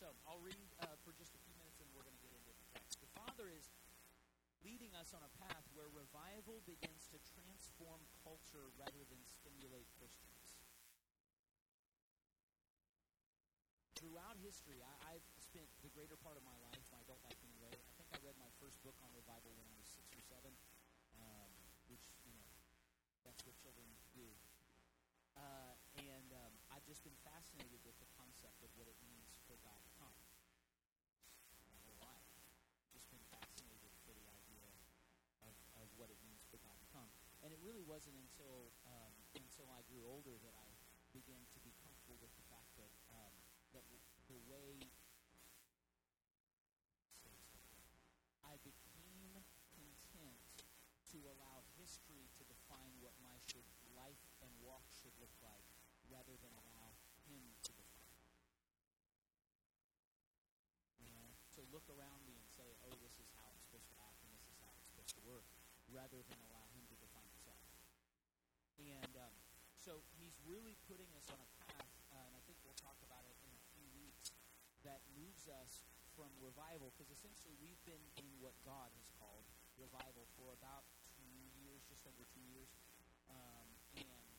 So I'll read uh, for just a few minutes and we're going to get into the text. The Father is leading us on a path where revival begins to transform culture rather than stimulate Christians. Throughout history, I, I've spent the greater part of my life, my adult life anyway, I think I read my first book on revival when I was six or seven, um, which, you know, that's what children do. Uh, and um, I've just been fascinated with the concept of what it means for God to come. My whole life. Just been fascinated for the idea of, of what it means for God to come. And it really wasn't until um, until I grew older that I began to be comfortable with the fact that um, that the way I became content to allow history to define what my should life and walk should look like rather than allow him to define. it. You know, to look around me and say, "Oh, this is how it's supposed to act and this is how it's supposed to work," rather than allow him to define himself. And um, so he's really putting us on a path, uh, and I think we'll talk about it in a few weeks, that moves us from revival, because essentially we've been in what God has called revival for about two years, just under two years. Um, and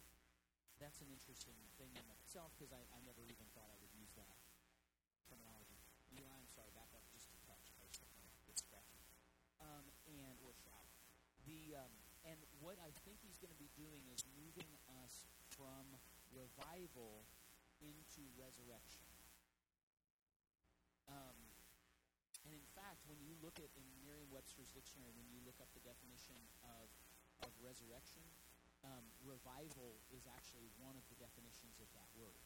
that's an interesting thing in itself, because I, I never even thought I would use that terminology. Eli, I'm sorry, back up just a touch. I was starting to get scratchy. Um, and, or shroud. The, um, and what I think he's going to be doing is moving us from revival into resurrection. Um, and in fact, when you look at in Merriam-Webster's dictionary, when you look up the definition of of resurrection, um, revival is actually one of the definitions of that word.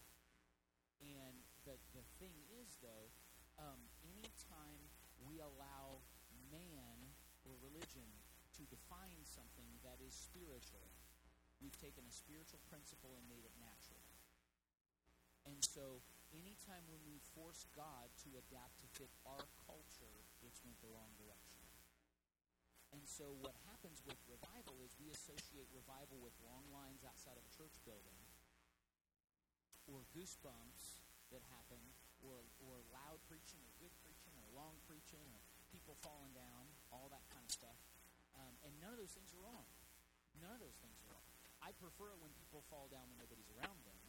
And the the thing is, though, um, anytime we allow man or religion to define something that is spiritual, we've taken a spiritual principle and made it natural. And so, anytime when we force God to adapt to fit our culture, it's went the wrong direction. And so, what happens with revival is we associate revival with long lines outside of a church building, or goosebumps that happen, or, or loud preaching, or good preaching, or long preaching, or people falling down, all that kind of stuff. And none of those things are wrong. None of those things are wrong. I prefer it when people fall down when nobody's around them.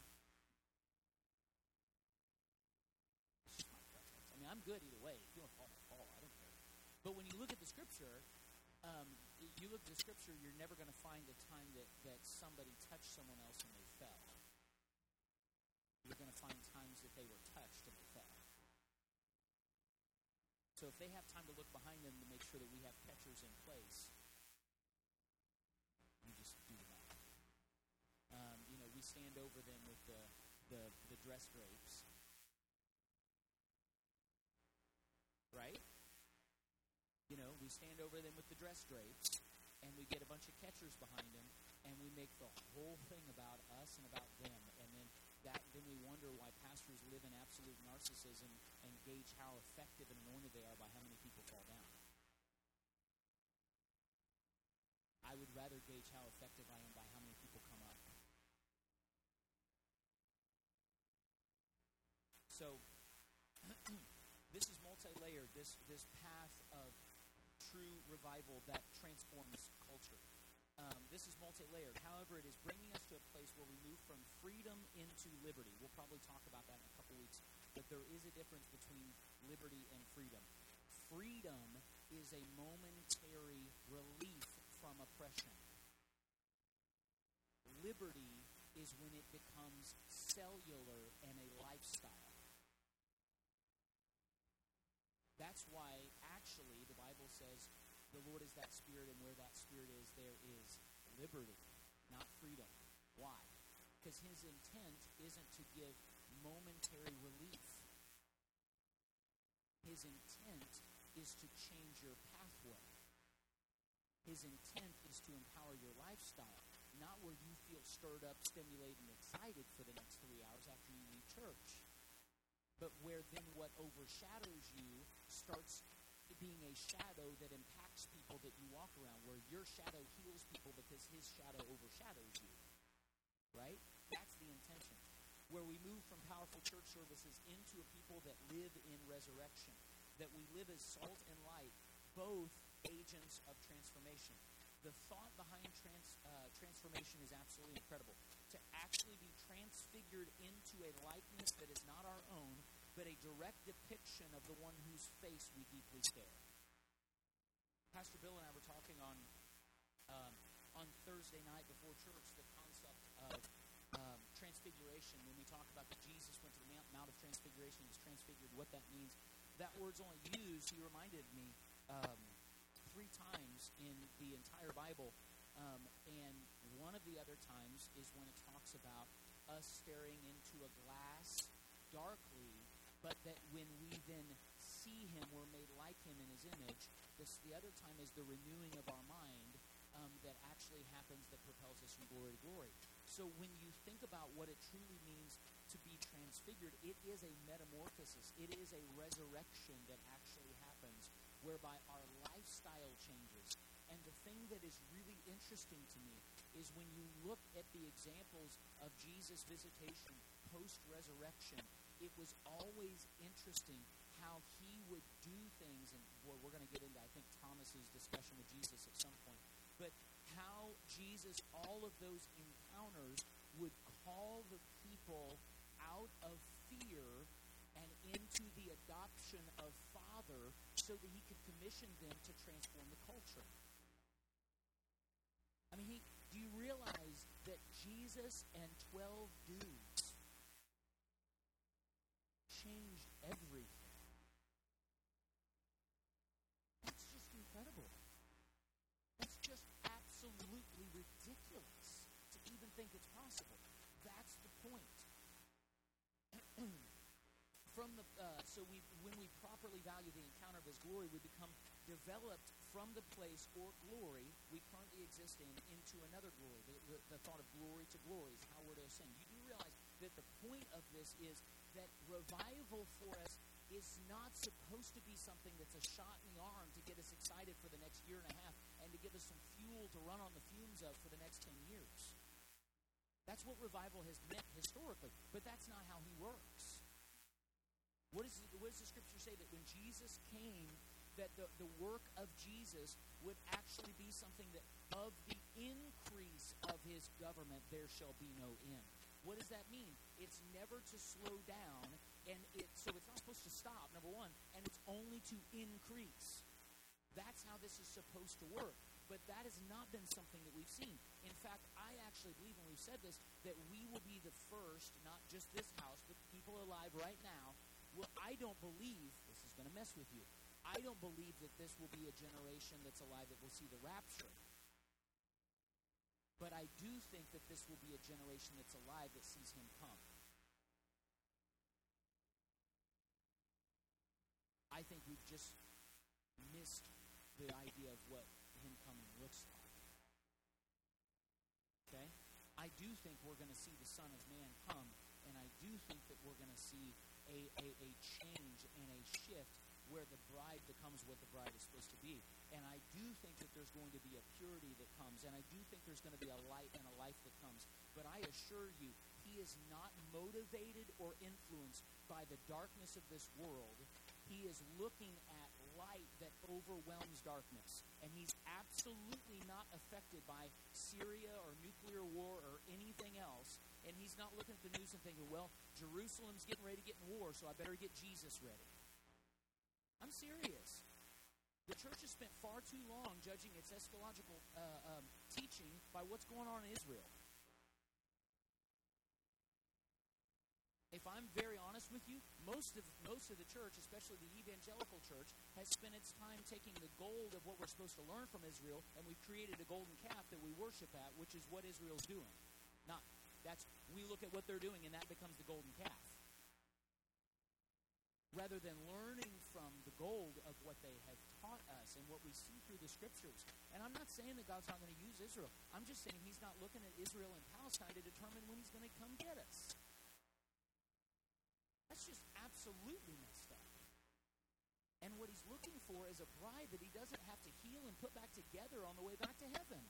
It's just my preference. I mean, I'm good either way. If you to fall, fall. I don't care. But when you look at the scripture, um, you look at the scripture, you're never going to find a time that, that somebody touched someone else and they fell. You're going to find times that they were touched and they fell. So if they have time to look behind them to make sure that we have catchers in place, you just do the math. Um, you know, we stand over them with the, the, the dress drapes. Right? You know, we stand over them with the dress drapes, and we get a bunch of catchers behind them, and we make the whole thing about us and about them, and then that then we wonder why pastors live in absolute narcissism and gauge how effective and anointed they are by how many people fall down. I would rather gauge how effective I am by how many So this is multi-layered. This this path of true revival that transforms culture. Um, this is multi-layered. However, it is bringing us to a place where we move from freedom into liberty. We'll probably talk about that in a couple weeks. But there is a difference between liberty and freedom. Freedom is a momentary relief from oppression. Liberty is when it becomes cellular and a lifestyle. That's why, actually, the Bible says the Lord is that Spirit, and where that Spirit is, there is liberty, not freedom. Why? Because His intent isn't to give momentary relief. His intent is to change your pathway. His intent is to empower your lifestyle, not where you feel stirred up, stimulated, and excited for the next three hours after you leave church but where then what overshadows you starts being a shadow that impacts people that you walk around, where your shadow heals people because his shadow overshadows you. Right? That's the intention. where we move from powerful church services into a people that live in resurrection, that we live as salt and light, both agents of transformation. The thought behind trans, uh, transformation is absolutely incredible. To actually be transfigured into a likeness that is not our own, but a direct depiction of the one whose face we deeply stare. Pastor Bill and I were talking on um, on Thursday night before church the concept of um, transfiguration. When we talk about that Jesus went to the Mount of Transfiguration, he was transfigured, what that means. That word's only used, he reminded me, um, three times in the entire Bible. Um, and one of the other times is when it talks about us staring into a glass darkly, but that when we then see him, we're made like him in his image. This, the other time is the renewing of our mind um, that actually happens that propels us from glory to glory. So when you think about what it truly means to be transfigured, it is a metamorphosis. It is a resurrection that actually happens whereby our lifestyle changes. And the thing that is really interesting to me is when you look at the examples of Jesus' visitation post resurrection, it was always interesting how he would do things. And boy, we're going to get into, I think, Thomas's discussion with Jesus at some point but how Jesus, all of those encounters, would call the people out of fear and into the adoption of Father so that he could commission them to transform the culture. I mean, he, do you realize that Jesus and 12 dudes changed everything? That's just incredible. That's just absolutely ridiculous to even think it's possible. That's the point. From the uh, so we when we properly value the encounter of His glory, we become developed from the place or glory we currently exist in into another glory. The, the, the thought of glory to glory is how we're to ascend. You do realize that the point of this is that revival for us is not supposed to be something that's a shot in the arm to get us excited for the next year and a half and to give us some fuel to run on the fumes of for the next 10 years. That's what revival has meant historically, but that's not how he works. What, is, what does the scripture say? That when Jesus came, that the, the work of Jesus would actually be something that of the increase of his government there shall be no end. What does that mean? It's never to slow down, and it, so it's not supposed to stop, number one, and it's only to increase. That's how this is supposed to work. But that has not been something that we've seen. In fact, I actually believe, and we've said this, that we will be the first, not just this house, but people alive right now. Well, I don't believe, this is going to mess with you, I don't believe that this will be a generation that's alive that will see the rapture. But I do think that this will be a generation that's alive that sees him come. I think we've just missed the idea of what him coming looks like. Okay? I do think we're going to see the Son of Man come, and I do think that we're going to see a, a, a change and a shift where the bride becomes what the bride is supposed to be. And I do think that there's going to be a purity that comes, and I do think there's going to be a light and a life that comes. But I assure you, he is not motivated or influenced by the darkness of this world. He is looking at light that overwhelms darkness. And he's absolutely not affected by Syria or nuclear war or anything else. And he's not looking at the news and thinking, well, Jerusalem's getting ready to get in war, so I better get Jesus ready. I'm serious. The church has spent far too long judging its eschatological uh, um, teaching by what's going on in Israel. if I'm very honest with you, most of most of the church, especially the evangelical church, has spent its time taking the gold of what we're supposed to learn from Israel, and we've created a golden calf that we worship at, which is what Israel's doing. That's we look at what they're doing, and that becomes the golden calf. Rather than learning from the gold of what they have taught us and what we see through the scriptures. And I'm not saying that God's not going to use Israel. I'm just saying He's not looking at Israel and Palestine to determine when He's going to come get us. That's just absolutely messed up. And what he's looking for is a bride that he doesn't have to heal and put back together on the way back to heaven.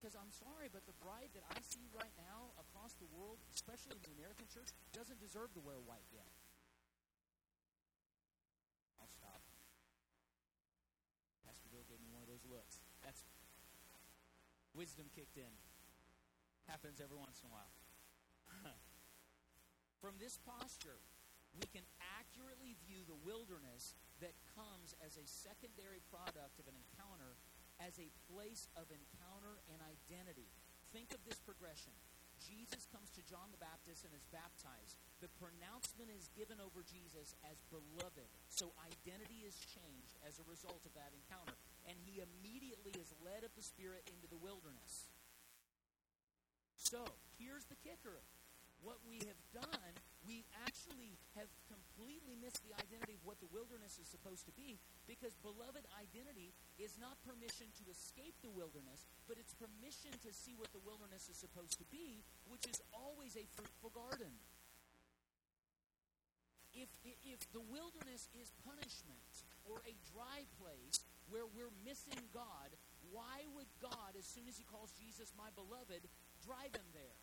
Because I'm sorry, but the bride that I see right now across the world, especially in the American church, doesn't deserve to wear white yet. I'll stop. Pastor Bill gave me one of those looks. That's wisdom kicked in. Happens every once in a while. From this posture, we can accurately view the wilderness that comes as a secondary product of an encounter as a place of encounter and identity. Think of this progression. Jesus comes to John the Baptist and is baptized. The pronouncement is given over Jesus as beloved. So identity is changed as a result of that encounter. And he immediately is led of the Spirit into the wilderness. So here's the kicker what we have done, we actually have completely missed the identity of what the wilderness is supposed to be because beloved identity is not permission to escape the wilderness, but it's permission to see what the wilderness is supposed to be, which is always a fruitful garden. If, if the wilderness is punishment or a dry place where we're missing God, why would God, as soon as He calls Jesus my beloved, drive Him there?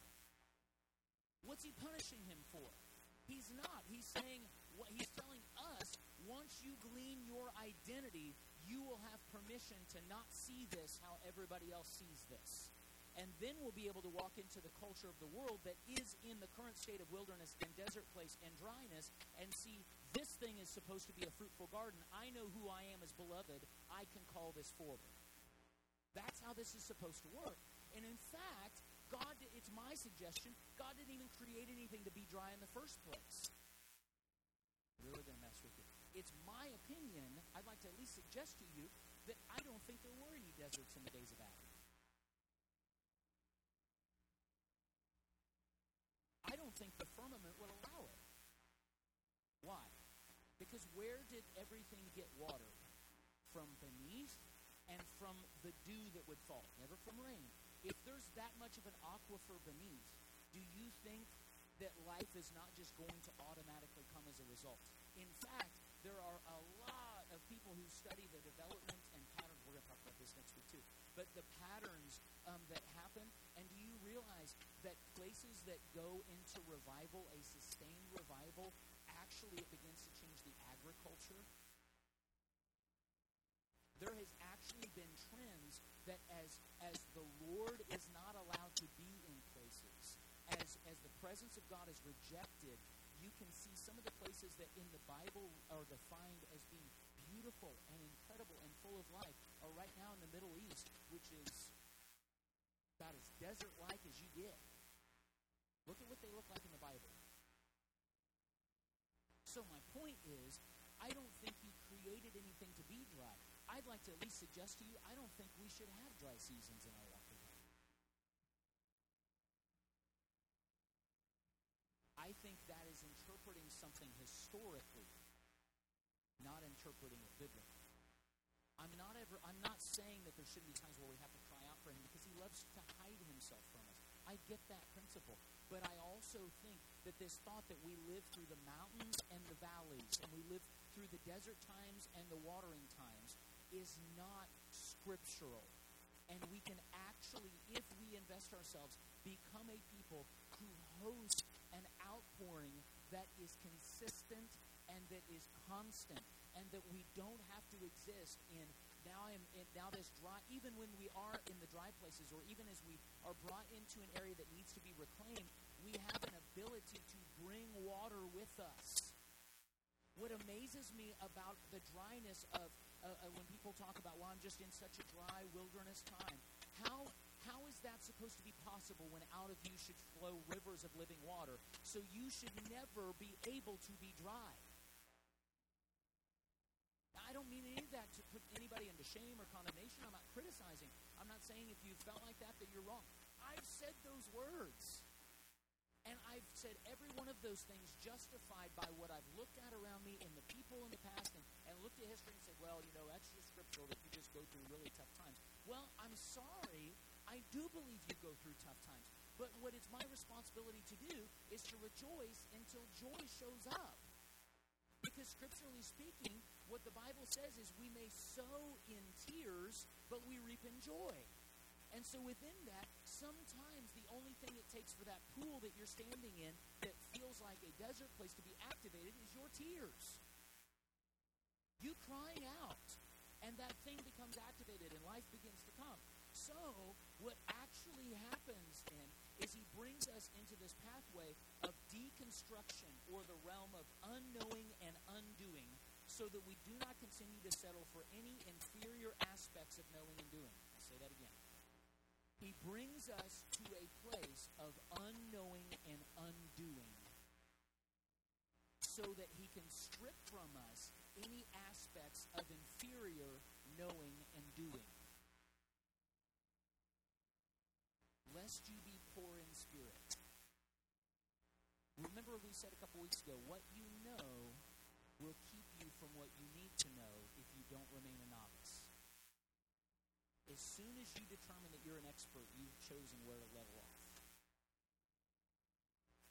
What's he punishing him for? He's not. He's saying what he's telling us, once you glean your identity, you will have permission to not see this how everybody else sees this. And then we'll be able to walk into the culture of the world that is in the current state of wilderness and desert place and dryness and see this thing is supposed to be a fruitful garden. I know who I am as beloved. I can call this forward. That's how this is supposed to work. And in fact, God, it's my suggestion, God didn't even create anything to be dry in the first place. Really going to mess with you. It's my opinion, I'd like to at least suggest to you that I don't think there were any deserts in the days of Adam. I don't think the firmament would allow it. Why? Because where did everything get watered? From beneath and from the dew that would fall, never from rain. If there's that much of an aquifer beneath, do you think that life is not just going to automatically come as a result? In fact, there are a lot of people who study the development and patterns. We're going to talk about this next week too. But the patterns um, that happen, and do you realize that places that go into revival, a sustained revival, actually it begins to change the agriculture? There has actually been trends that as, as the Lord is not allowed to be in places, as, as the presence of God is rejected, you can see some of the places that in the Bible are defined as being beautiful and incredible and full of life are right now in the Middle East, which is about as desert like as you get. Look at what they look like in the Bible. So, my point is, I don't think he created anything to be dry. I'd like to at least suggest to you, I don't think we should have dry seasons in our walk with Him. I think that is interpreting something historically, not interpreting it biblically. I'm not ever I'm not saying that there shouldn't be times where we have to cry out for him because he loves to hide himself from us. I get that principle. But I also think that this thought that we live through the mountains and the valleys and we live through the desert times and the watering times is not scriptural. And we can actually, if we invest ourselves, become a people who host an outpouring that is consistent and that is constant, and that we don't have to exist in now I'm in, now this dry. Even when we are in the dry places, or even as we are brought into an area that needs to be reclaimed, we have an ability to bring water with us. What amazes me about the dryness of uh, uh, when people talk about, well, I'm just in such a dry wilderness time. How how is that supposed to be possible when out of you should flow rivers of living water? So you should never be able to be dry. I don't mean any of that to put anybody into shame or condemnation. I'm not criticizing. I'm not saying if you felt like that that you're wrong. I've said those words. And I've said every one of those things justified by what I've looked at around me and the people in the past and, and looked at history and said, well, you know, that's just scriptural that you just go through really tough times. Well, I'm sorry. I do believe you go through tough times. But what it's my responsibility to do is to rejoice until joy shows up. Because scripturally speaking, what the Bible says is we may sow in tears, but we reap in joy. And so within that, sometimes the only thing it takes for that pool that you're standing in that feels like a desert place to be activated is your tears. You crying out, and that thing becomes activated and life begins to come. So, what actually happens then is he brings us into this pathway of deconstruction or the realm of unknowing and undoing so that we do not continue to settle for any inferior aspects of knowing and doing. I'll say that again. He brings us to a place of unknowing and undoing so that he can strip from us any aspects of inferior knowing and doing. Lest you be poor in spirit. Remember, we said a couple weeks ago what you know will keep you from what you need to know if you don't remain a novice. As soon as you determine that you're an expert, you've chosen where to level off.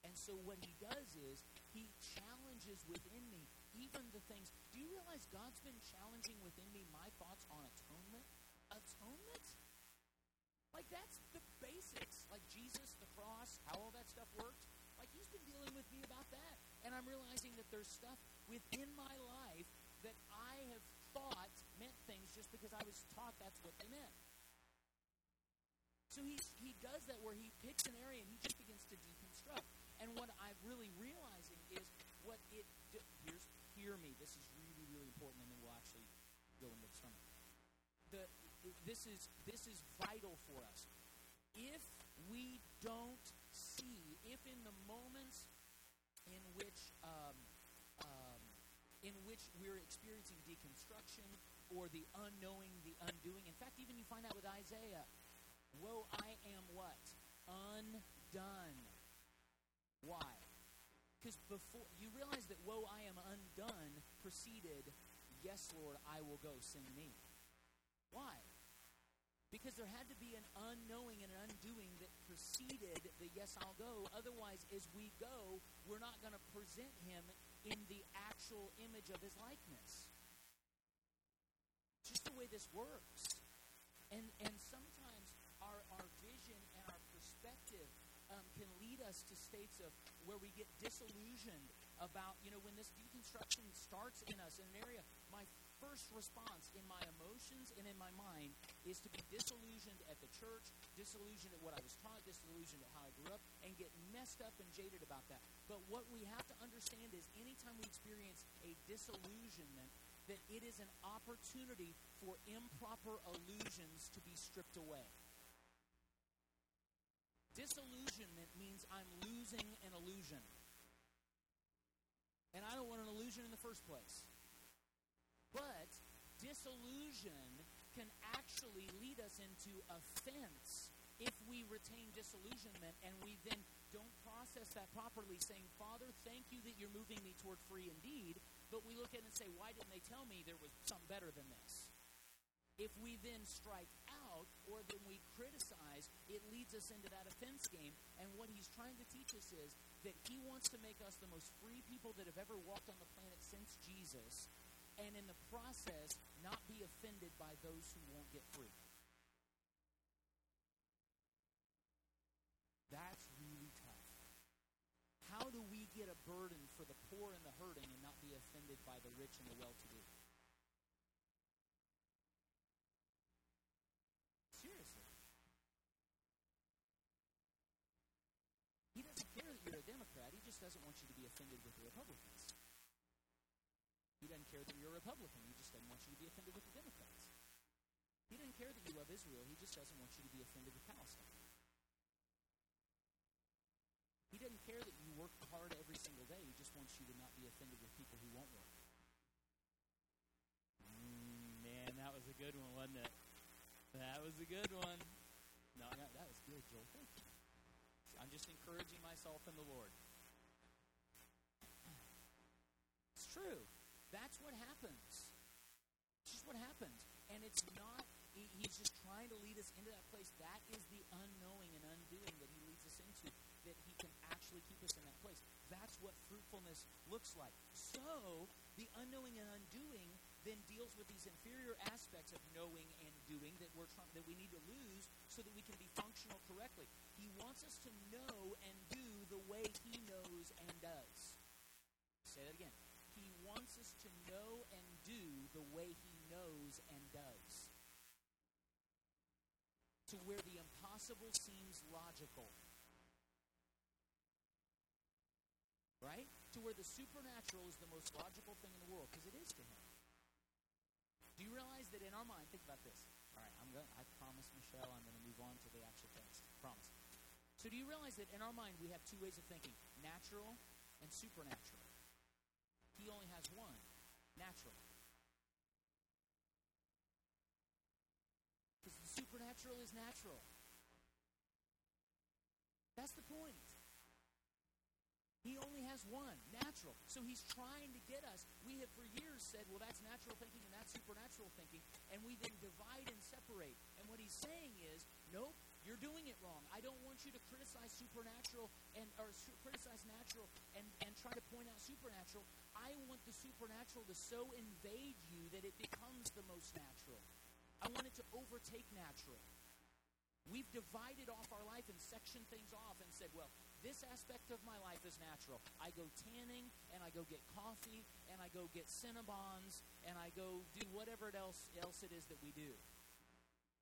And so what he does is he challenges within me even the things. Do you realize God's been challenging within me my thoughts on atonement? Atonement? Like that's the basics. Like Jesus, the cross, how all that stuff worked. Like he's been dealing with me about that. And I'm realizing that there's stuff within my life that I have thought meant things just because I was taught that's what they meant. So he, he does that where he picks an area and he just begins to deconstruct. And what I'm really realizing is what it here's hear me. This is really really important, and then we'll actually go into the sermon. The this is this is vital for us. If we don't see, if in the moments in which um, um, in which we're experiencing deconstruction or the unknowing, the undoing. In fact, even you find that with Isaiah, woe, I am what? Undone. Why? Because before you realize that woe I am undone preceded, yes, Lord, I will go, send me. Why? Because there had to be an unknowing and an undoing that preceded the yes, I'll go. Otherwise, as we go, we're not going to present him in the actual image of his likeness. The way this works. And, and sometimes our, our vision and our perspective um, can lead us to states of where we get disillusioned about, you know, when this deconstruction starts in us in an area, my first response in my emotions and in my mind is to be disillusioned at the church, disillusioned at what I was taught, disillusioned at how I grew up, and get messed up and jaded about that. But what we have to understand is anytime we experience a disillusionment, that it is an opportunity for improper illusions to be stripped away. Disillusionment means I'm losing an illusion. And I don't want an illusion in the first place. But disillusion can actually lead us into offense if we retain disillusionment and we then don't process that properly, saying, Father, thank you that you're moving me toward free indeed. But we look at it and say, why didn't they tell me there was something better than this? If we then strike out or then we criticize, it leads us into that offense game. And what he's trying to teach us is that he wants to make us the most free people that have ever walked on the planet since Jesus, and in the process, not be offended by those who won't get free. That's really tough. How do we get a burden for the poor and the hurting and not be offended by the rich and the well to do? Seriously, he doesn't want you to be offended with the Republicans. He doesn't care that you're a Republican. He just doesn't want you to be offended with the Democrats. He doesn't care that you love Israel. He just doesn't want you to be offended with Palestine. He doesn't care that you work hard every single day. He just wants you to not be offended with people who won't work. Mm, man, that was a good one, wasn't it? That was a good one. No, that, that was good, Joel. Thank you. I'm just encouraging myself in the Lord. It's true. That's what happens. It's just what happens. And it's not, he, he's just trying to lead us into that place. That is the unknowing and undoing that he leads us into, that he can actually keep us in that place. That's what fruitfulness looks like. So, the unknowing and undoing then deals with these inferior aspects of knowing and doing that we're trying, that we need to lose so that we can be functional correctly. He wants us to know and do the way He knows and does. Say that again. He wants us to know and do the way He knows and does. To where the impossible seems logical. Right? To where the supernatural is the most logical thing in the world, because it is to Him. Do you realize that in our mind, think about this. All right, I'm going I promise Michelle I'm going to move on to the actual text. Promise. So do you realize that in our mind we have two ways of thinking, natural and supernatural? He only has one, natural. Because the supernatural is natural. That's the point. He only has one, natural. So he's trying to get us. We have for years said, well, that's natural thinking and that's supernatural thinking. And we then divide and separate. And what he's saying is, nope, you're doing it wrong. I don't want you to criticize supernatural and or su- criticize natural and, and try to point out supernatural. I want the supernatural to so invade you that it becomes the most natural. I want it to overtake natural. We've divided off our life and sectioned things off and said, well, this aspect of my life is natural. I go tanning and I go get coffee and I go get Cinnabons and I go do whatever else, else it is that we do.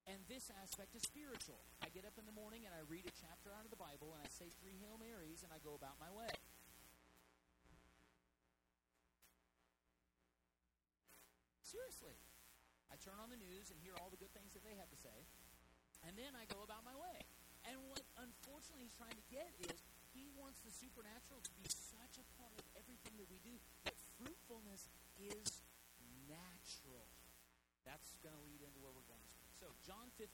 And this aspect is spiritual. I get up in the morning and I read a chapter out of the Bible and I say three Hail Marys and I go about my way. Seriously. I turn on the news and hear all the good things that they have to say and then I go about my way. And what unfortunately he's trying to get is he wants the supernatural to be such a part of everything that we do that fruitfulness is natural. That's going to lead into where we're going. So, John 15.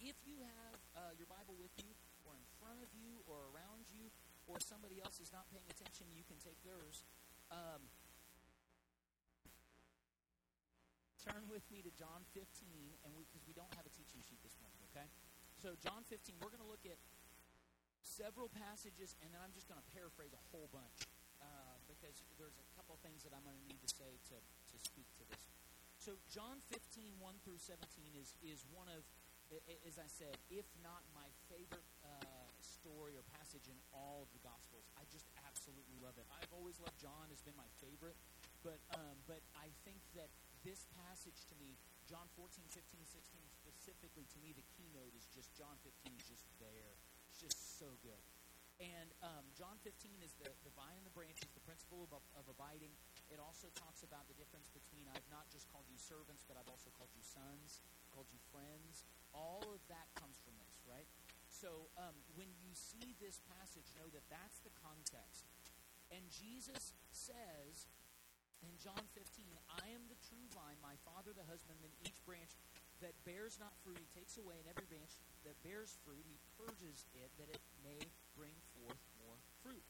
If you have uh, your Bible with you, or in front of you, or around you, or somebody else is not paying attention, you can take theirs. Um, turn with me to John 15, and because we, we don't have a teaching sheet this morning, okay? So, John 15, we're going to look at several passages, and then I'm just going to paraphrase a whole bunch uh, because there's a couple things that I'm going to need to say to, to speak to this. So, John 15, 1 through 17 is, is one of, as I said, if not my favorite uh, story or passage in all of the Gospels. I just absolutely love it. I've always loved John, has been my favorite, but, um, but I think that this passage to me, John 14, 15, 16 specifically, to me, the keynote is just John 15 is just there. Just so good. And um, John 15 is the, the vine and the branches, the principle of, of abiding. It also talks about the difference between I've not just called you servants, but I've also called you sons, called you friends. All of that comes from this, right? So um, when you see this passage, know that that's the context. And Jesus says in John 15, I am the true vine, my Father the husbandman, each branch that bears not fruit, he takes away, and every branch that bears fruit, he purges it, that it may bring forth more fruit.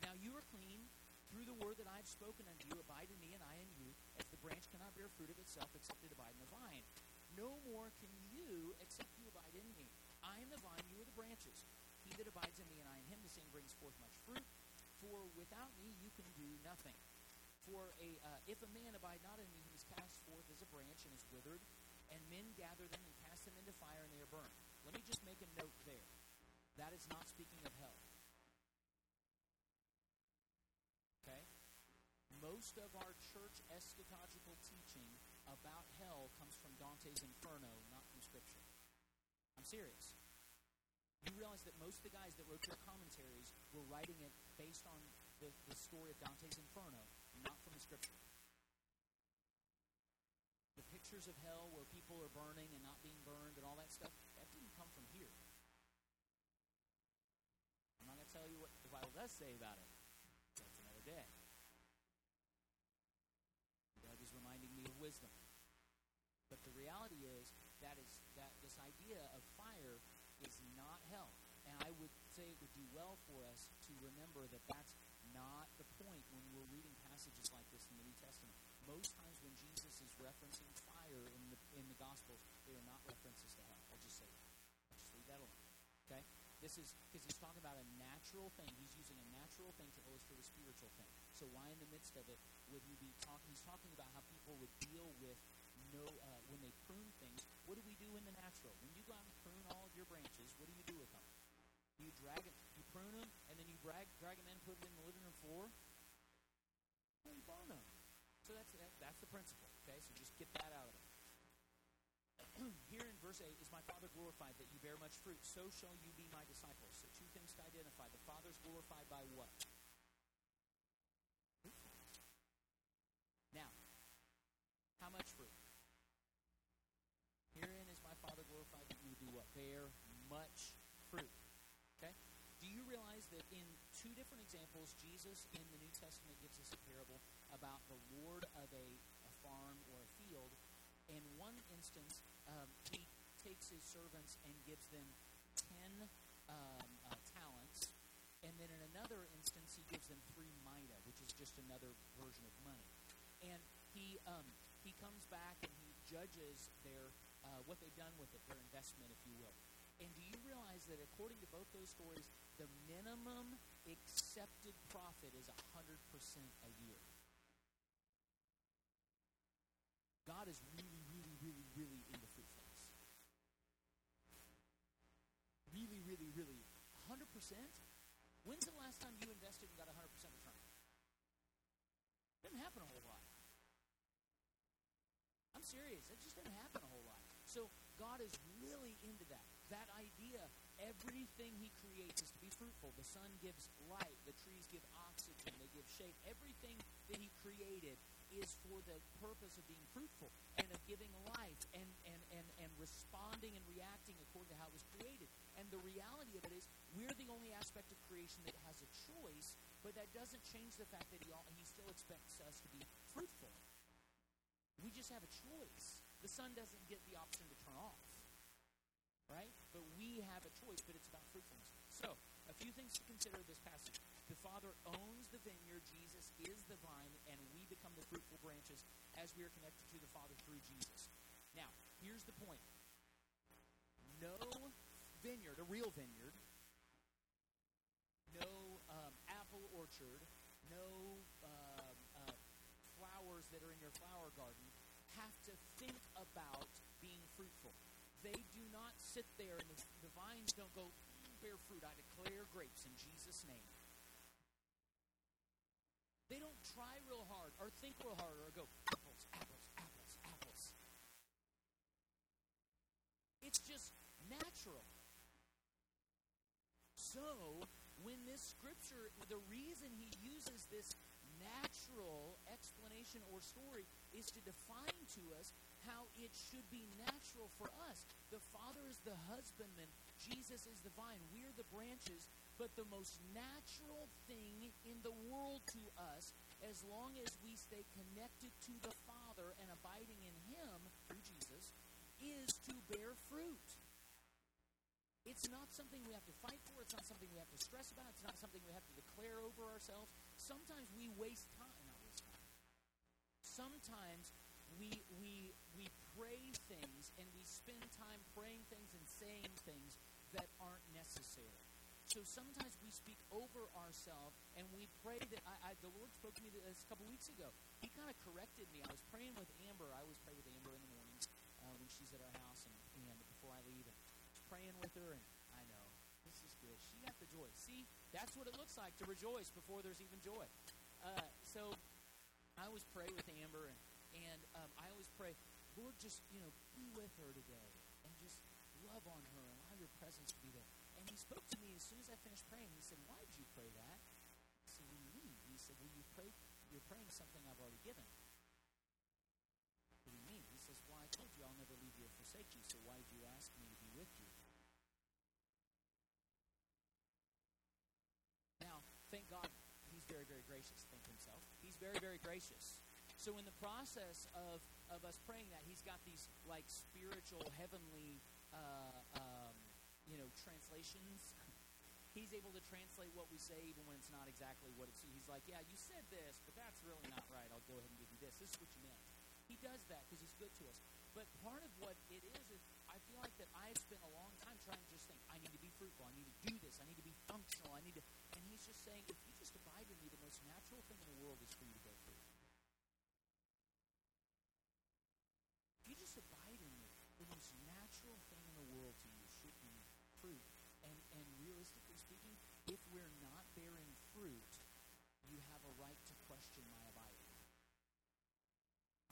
Now you are clean through the word that I have spoken unto you. Abide in me, and I in you, as the branch cannot bear fruit of itself except it abide in the vine. No more can you except you abide in me. I am the vine, you are the branches. He that abides in me, and I in him, the same brings forth much fruit. For without me you can do nothing. For a uh, if a man abide not in me, he is cast forth as a branch and is withered, and men gather them and cast them into fire, and they are burned. Let me just make a note there. That is not speaking of hell. Okay? Most of our church eschatological teaching about hell comes from Dante's Inferno, not from Scripture. I'm serious. You realize that most of the guys that wrote their commentaries were writing it based on the, the story of Dante's Inferno, not from the Scripture pictures of hell where people are burning and not being burned and all that stuff, that didn't come from here. I'm not going to tell you what the Bible does say about it. That's another day. Doug is reminding me of wisdom. But the reality is that is that this idea of fire is not hell. And I would say it would do well for us to remember that that's not the point when we're reading passages like this in the New Testament. Most times when Jesus is referencing fire in the in the Gospels, they are not references to hell. I'll just say that. I'll just leave that alone. Okay? This is because he's talking about a natural thing. He's using a natural thing to illustrate a spiritual thing. So why in the midst of it would he be talking? He's talking about how people would deal with no uh, when they prune things. What do we do in the natural? When you go out and prune all of your branches what do you do with them? You drag them, you prune them, and then you drag, drag them in, put them in the living room floor, well, you burn them. So that's, that, that's the principle, okay? So just get that out of it. Here in verse 8, is my Father glorified that you bear much fruit? So shall you be my disciples. So two things to identify. The Father is glorified by what? Now, how much fruit? Herein is my Father glorified that you do what? Bear much fruit. Okay? Do you realize that in two different examples, Jesus in the New Testament gives us a parable about the Lord of a, a farm or a field? In one instance, um, he takes his servants and gives them ten um, uh, talents, and then in another instance, he gives them three mina, which is just another version of money. And he um, he comes back and he judges their uh, what they've done with it, their investment, if you will. And do you realize that according to both those stories, the minimum accepted profit is 100% a year? God is really, really, really, really into fruitfulness. Really, really, really. 100%? When's the last time you invested and got 100% return? Doesn't happen a whole lot. I'm serious. It just doesn't happen a whole lot. So God is really into that. That idea, everything He creates is to be fruitful. The sun gives light, the trees give oxygen, they give shade. Everything that He created is for the purpose of being fruitful and of giving life and, and, and, and responding and reacting according to how it was created. And the reality of it is, we're the only aspect of creation that has a choice, but that doesn't change the fact that He, all, he still expects us to be fruitful. We just have a choice. The sun doesn't get the option to turn off, right? But we have a choice, but it's about fruitfulness. So, a few things to consider this passage. The Father owns the vineyard, Jesus is the vine, and we become the fruitful branches as we are connected to the Father through Jesus. Now, here's the point no vineyard, a real vineyard, no um, apple orchard, no um, uh, flowers that are in your flower garden have to think about being fruitful. They do not sit there and the, the vines don't go, bear fruit. I declare grapes in Jesus' name. They don't try real hard or think real hard or go, apples, apples, apples, apples. It's just natural. So, when this scripture, the reason he uses this natural explanation or story is to define to us how it should be natural for us. The Father is the husbandman, Jesus is the vine, we're the branches, but the most natural thing in the world to us, as long as we stay connected to the Father and abiding in Him through Jesus, is to bear fruit. It's not something we have to fight for. It's not something we have to stress about. It's not something we have to declare over ourselves. Sometimes we waste time. Not waste time. Sometimes we, we, we pray things and we spend time praying things and saying things that aren't necessary. So sometimes we speak over ourselves and we pray that I, I, the Lord spoke to me this a couple weeks ago. He kind of corrected me. I was praying with Amber. I always pray with Amber in the mornings uh, when she's at our house and, and before I leave. And praying with her, and I know this is good. She got the joy. See, that's what it looks like to rejoice before there's even joy. Uh, so I always pray with Amber, and and um, I always pray, Lord, just you know, be with her today, love on her, and allow your presence to be there. And he spoke to me as soon as I finished praying. He said, Why did you pray that? I said, What do you mean? He said, Well, you prayed. You're praying something I've already given. What do you mean? He says, Well, I told you I'll never leave you or forsake you, so why did you ask me to be with you? Now, thank God he's very, very gracious. Thank himself. He's very, very gracious. So in the process of, of us praying that, he's got these like spiritual, heavenly, uh, um, you know, translations. he's able to translate what we say even when it's not exactly what it's. He's like, yeah, you said this, but that's really not right. I'll go ahead and give you this. This is what you meant. He does that because he's good to us. But part of what it is is I feel like that I've spent a long time trying to just think, I need to be fruitful, I need to do this, I need to be functional, I need to and he's just saying, if you just abide in me, the most natural thing in the world is for you to bear fruit. If you just abide in me, the most natural thing in the world to you should be fruit. And and realistically speaking, question my abiding.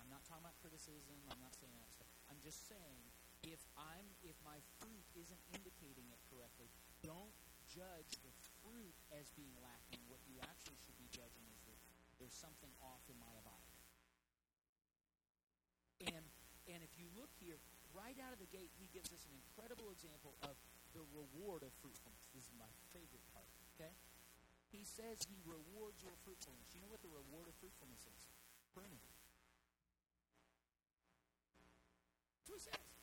I'm not talking about criticism. I'm not saying that stuff. I'm just saying if I'm if my fruit isn't indicating it correctly, don't judge the fruit as being lacking. What you actually should be judging is that there's something off in my abiding. And and if you look here, right out of the gate, he gives us an incredible example of the reward of fruitfulness. This is my favorite part. Okay? He says he rewards your fruitfulness. You know what the reward of fruitfulness is? Pruning. What he says.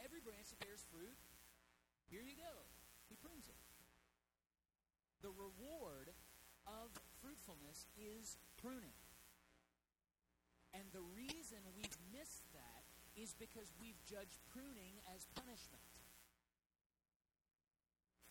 Every branch that bears fruit, here you go. He prunes it. The reward of fruitfulness is pruning. And the reason we've missed that is because we've judged pruning as punishment.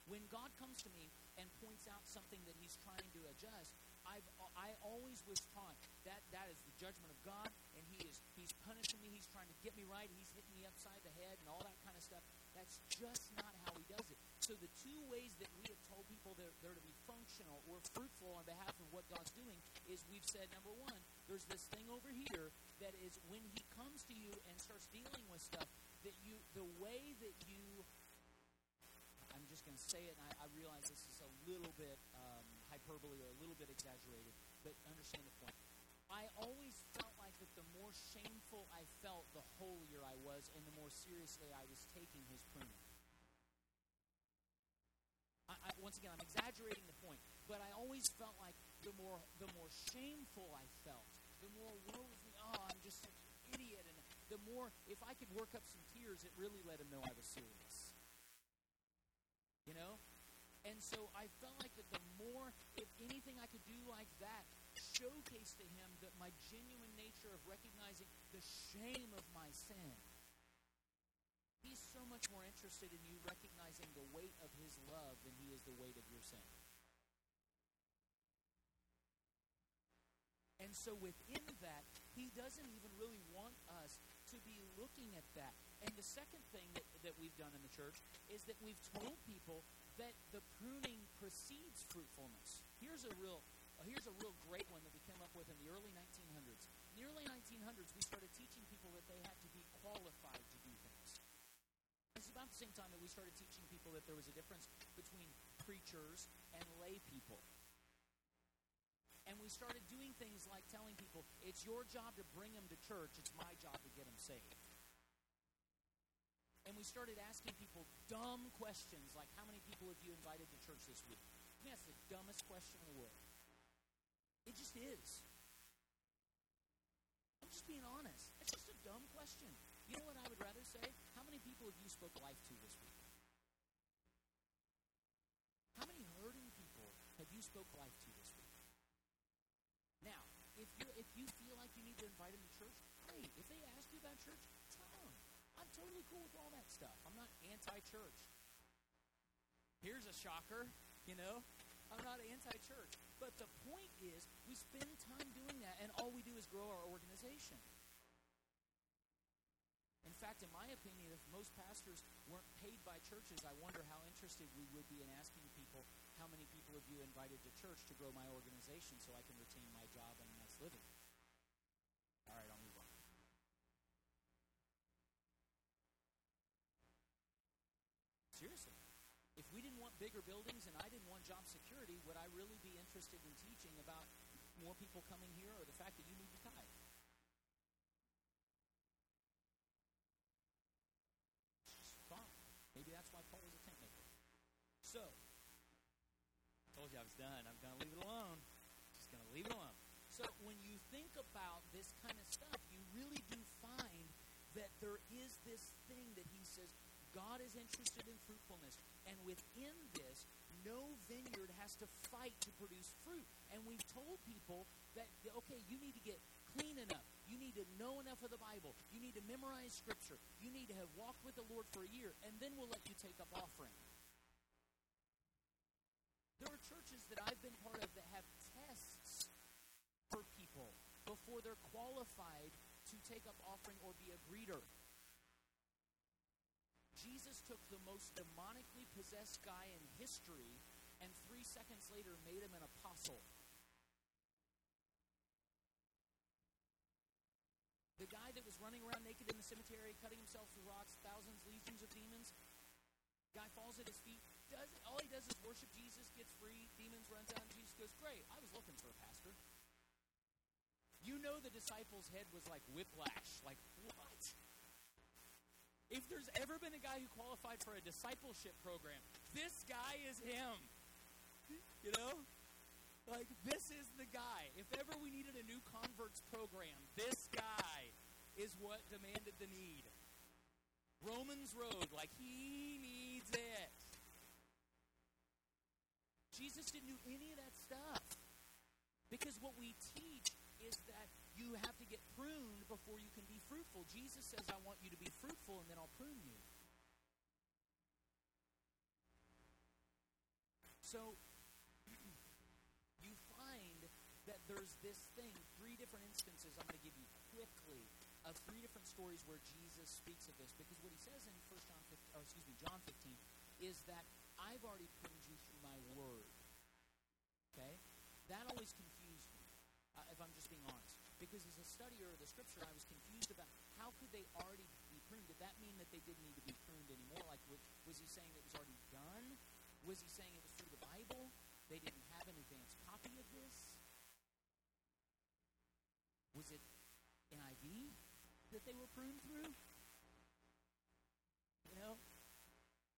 When God comes to me and points out something that He's trying to adjust, I've I always was taught that that is the judgment of God, and He is He's punishing me. He's trying to get me right. He's hitting me upside the head and all that kind of stuff. That's just not how He does it. So the two ways that we have told people they're, they're to be functional or fruitful on behalf of what God's doing is we've said number one, there's this thing over here that is when He comes to you and starts dealing with stuff that you the way that you I'm just going to say it, and I, I, realize this is a little bit um, hyperbole or a little bit exaggerated, but understand the point. I always felt like that the more shameful I felt, the holier I was, and the more seriously I was taking his pruning. I, I, once again, I'm exaggerating the point, but I always felt like the more the more shameful I felt, the more woe is me. Oh, I'm just such an idiot, and the more if I could work up some tears, it really let him know I was serious. And so I felt like that the more, if anything I could do like that, showcase to him that my genuine nature of recognizing the shame of my sin. He's so much more interested in you recognizing the weight of his love than he is the weight of your sin. And so within that, he doesn't even really want us to be looking at that. And the second thing that, that we've done in the church is that we've told people that the pruning precedes fruitfulness. Here's a real uh, here's a real great one that we came up with in the early 1900s. In the early 1900s, we started teaching people that they had to be qualified to do things. Is about the same time that we started teaching people that there was a difference between preachers and lay people. And we started doing things like telling people, it's your job to bring them to church, it's my job to get them saved. We started asking people dumb questions like, how many people have you invited to church this week? I that's the dumbest question in the world. It just is. I'm just being honest. It's just a dumb question. You know what I would rather say? How many people have you spoke life to this week? How many hurting people have you spoke life to this week? Now, if you if you feel like you need to invite them to church, great. If they ask you about church, totally cool with all that stuff. I'm not anti-church. Here's a shocker, you know. I'm not anti-church. But the point is, we spend time doing that, and all we do is grow our organization. In fact, in my opinion, if most pastors weren't paid by churches, I wonder how interested we would be in asking people, how many people have you invited to church to grow my organization so I can retain my job and a nice living? All right, I'll move on. Seriously. If we didn't want bigger buildings and I didn't want job security, would I really be interested in teaching about more people coming here or the fact that you need to tithe? Maybe that's why Paul was a tent maker. So, told you I was done. I'm going to leave it alone. Just going to leave it alone. So, when you think about this kind of stuff, you really do find that there is this thing that he says God is interested in fruitfulness. And within this, no vineyard has to fight to produce fruit. And we've told people that, okay, you need to get clean enough. You need to know enough of the Bible. You need to memorize Scripture. You need to have walked with the Lord for a year, and then we'll let you take up offering. There are churches that I've been part of that have tests for people before they're qualified to take up offering or be a greeter. Jesus took the most demonically possessed guy in history and three seconds later made him an apostle. The guy that was running around naked in the cemetery, cutting himself with rocks, thousands, legions of demons. Guy falls at his feet. Does all he does is worship Jesus, gets free, demons runs out, Jesus goes, "Great, I was looking for a pastor." You know the disciples' head was like whiplash, like what? If there's ever been a guy who qualified for a discipleship program, this guy is him. You know? Like, this is the guy. If ever we needed a new converts program, this guy is what demanded the need. Romans Road, like, he needs it. Jesus didn't do any of that stuff. Because what we teach is that you have to get pruned before you can be fruitful. Jesus says, I want you to be fruitful, and then I'll prune you. So, you find that there's this thing, three different instances I'm going to give you quickly of three different stories where Jesus speaks of this. Because what he says in First John 15, or excuse me, John 15, is that I've already pruned you through my word. Okay? That always confused me, uh, if I'm just being honest. Because as a studier of the scripture, I was confused about how could they already be pruned? Did that mean that they didn't need to be pruned anymore? Like, was he saying it was already done? Was he saying it was through the Bible? They didn't have an advanced copy of this? Was it NIV that they were pruned through? You know?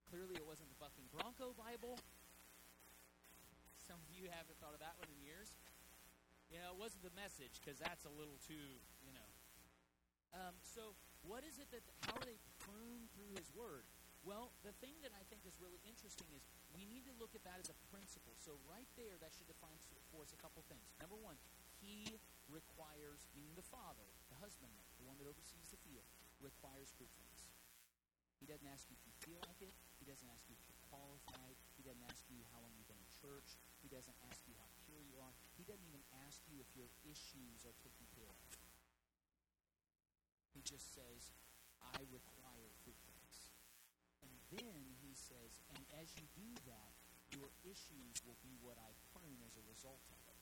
Clearly it wasn't the Bucking Bronco Bible. Some of you haven't thought of that one in years. You know, it wasn't the message, because that's a little too, you know. Um, so, what is it that, how are they pruned through His Word? Well, the thing that I think is really interesting is we need to look at that as a principle. So, right there, that should define for us a couple things. Number one, He requires, meaning the father, the husbandman, the one that oversees the field, requires fruitfulness. He doesn't ask you if you feel like it. He doesn't ask you if you're qualified. He doesn't ask you how long you've been in church. He doesn't ask you how pure you are. He doesn't even ask you if your issues are taken care of. He just says, I require fruitfulness. And then he says, and as you do that, your issues will be what I prune as a result of it.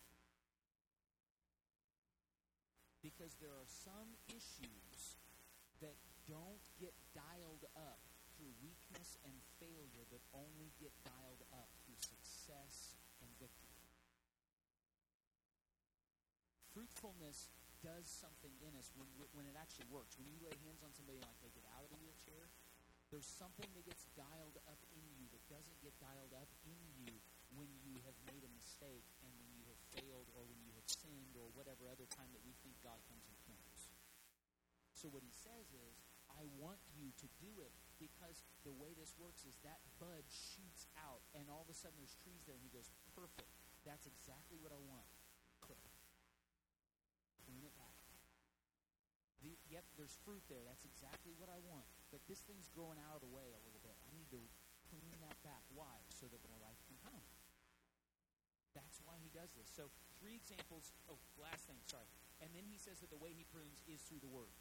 Because there are some issues that don't get dialed up through weakness and failure, but only get dialed up through success and victory. Fruitfulness does something in us when, when it actually works. When you lay hands on somebody like they get out of the wheelchair, there's something that gets dialed up in you that doesn't get dialed up in you when you have made a mistake and when you have failed or when you have sinned or whatever other time that we think God comes and prunes. So what he says is, I want you to do it because the way this works is that bud shoots out and all of a sudden there's trees there and he goes, perfect. That's exactly what I want. Clip. Prune it back. The, yep, there's fruit there. That's exactly what I want. But this thing's growing out of the way a little bit. I need to prune that back. Why? So that more life can come. That's why he does this. So three examples. Oh, last thing, sorry. And then he says that the way he prunes is through the word.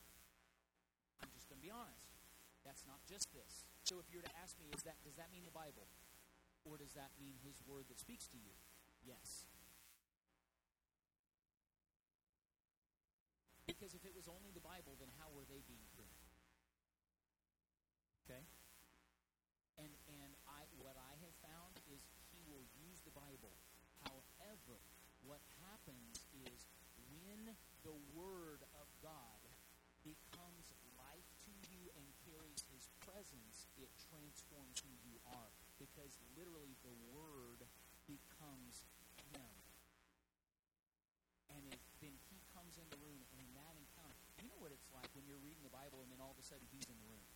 I'm just going to be honest. That's not just this. So if you were to ask me, is that does that mean the Bible? Or does that mean his word that speaks to you? Yes. Because if it was only the Bible, then how were they being pruned? Okay? And and I what I have found is he will use the Bible. However, what happens is when the word of God becomes life to you and carries his presence, it transforms who you are. Because literally the word becomes him. And it, then he comes in the room, and in that encounter, you know what it's like when you're reading the Bible and then all of a sudden he's in the room.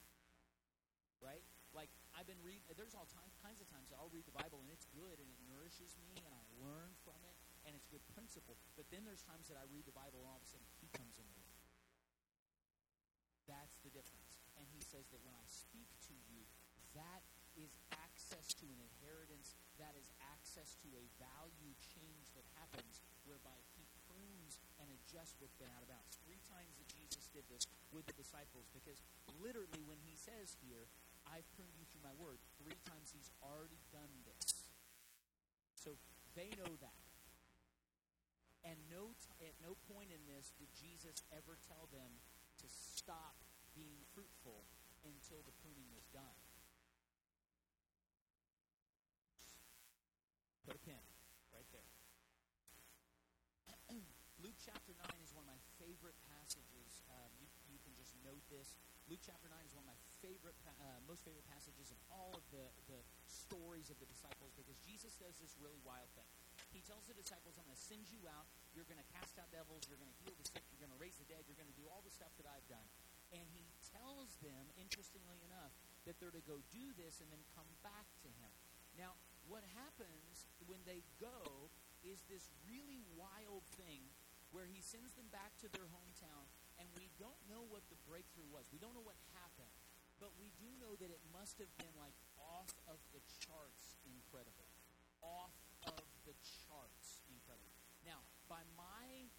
Right? Like, I've been reading, there's all time, kinds of times I'll read the Bible and it's good and it nourishes me and I learn from it and it's good principle. But then there's times that I read the Bible and all of a sudden he comes in the room. That's the difference. And he says that when I speak to you, that is access to an inheritance, that is access to a value change that happens whereby he prunes and adjusts what's been out of bounds. Three times that Jesus did this with the disciples because literally when he says here, I've pruned you through my word, three times he's already done this. So they know that. And no t- at no point in this did Jesus ever tell them to stop being fruitful until the pruning was done. Put a pin right there. Luke chapter 9 is one of my favorite passages. Um, you, you can just note this. Luke chapter 9 is one of my favorite, uh, most favorite passages of all of the, the stories of the disciples because Jesus does this really wild thing. He tells the disciples, I'm going to send you out. You're going to cast out devils. You're going to heal the sick. You're going to raise the dead. You're going to do all the stuff that I've done. And he tells them, interestingly enough, that they're to go do this and then come back to him. Now, what happens when they go is this really wild thing where he sends them back to their hometown, and we don't know what the breakthrough was. We don't know what happened, but we do know that it must have been like off of the charts incredible. Off of the charts incredible. Now, by my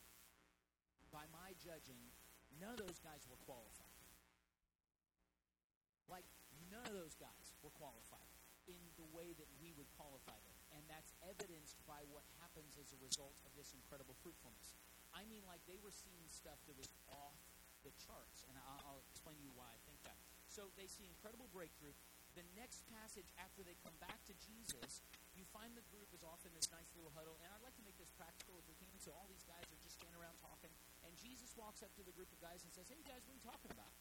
by my judging, none of those guys were qualified. None of those guys were qualified in the way that we would qualify them. And that's evidenced by what happens as a result of this incredible fruitfulness. I mean, like they were seeing stuff that was off the charts, and I'll, I'll explain to you why I think that. So they see incredible breakthrough. The next passage after they come back to Jesus, you find the group is off in this nice little huddle, and I'd like to make this practical if we can. So all these guys are just standing around talking, and Jesus walks up to the group of guys and says, "Hey guys, what are you talking about?"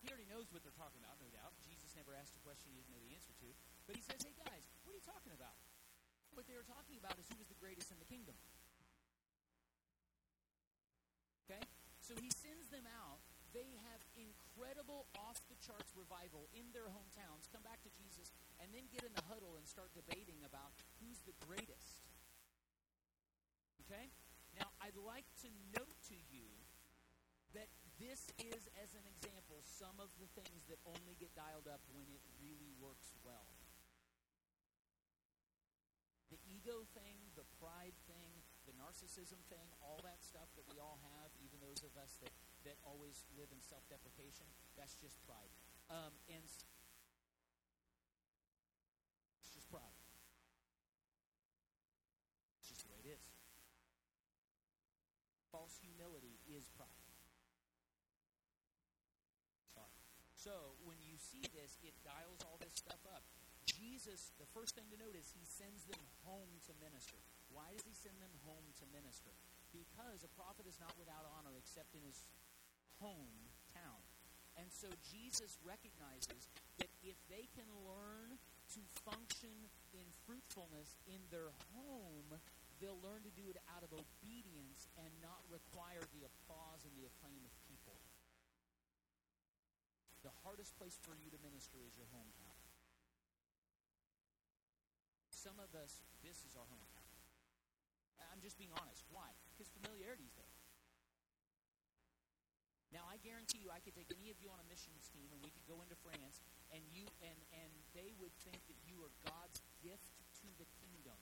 He already knows what they're talking about, no doubt. Jesus never asked a question he didn't know the answer to, but he says, "Hey guys, what are you talking about?" What they were talking about is who was the greatest in the kingdom. Okay? So he sends them out. They have incredible off the charts revival in their hometowns, come back to Jesus, and then get in the huddle and start debating about who's the greatest. Okay? Now, I'd like to note that this is, as an example, some of the things that only get dialed up when it really works well. The ego thing, the pride thing, the narcissism thing, all that stuff that we all have, even those of us that, that always live in self deprecation, that's just pride. Um, and it's just pride. It's just the way it is. False humility is pride. Sorry. So when you see this, it dials all this stuff up. Jesus, the first thing to note is he sends them home to minister. Why does he send them home to minister? Because a prophet is not without honor except in his hometown. And so Jesus recognizes that if they can learn to function in fruitfulness in their home, they'll learn to do it out of obedience and not require the applause and the acclaim of. The hardest place for you to minister is your hometown. Some of us, this is our hometown. I'm just being honest. Why? Because familiarity is there. Now I guarantee you I could take any of you on a missions team and we could go into France and you and and they would think that you are God's gift to the kingdom.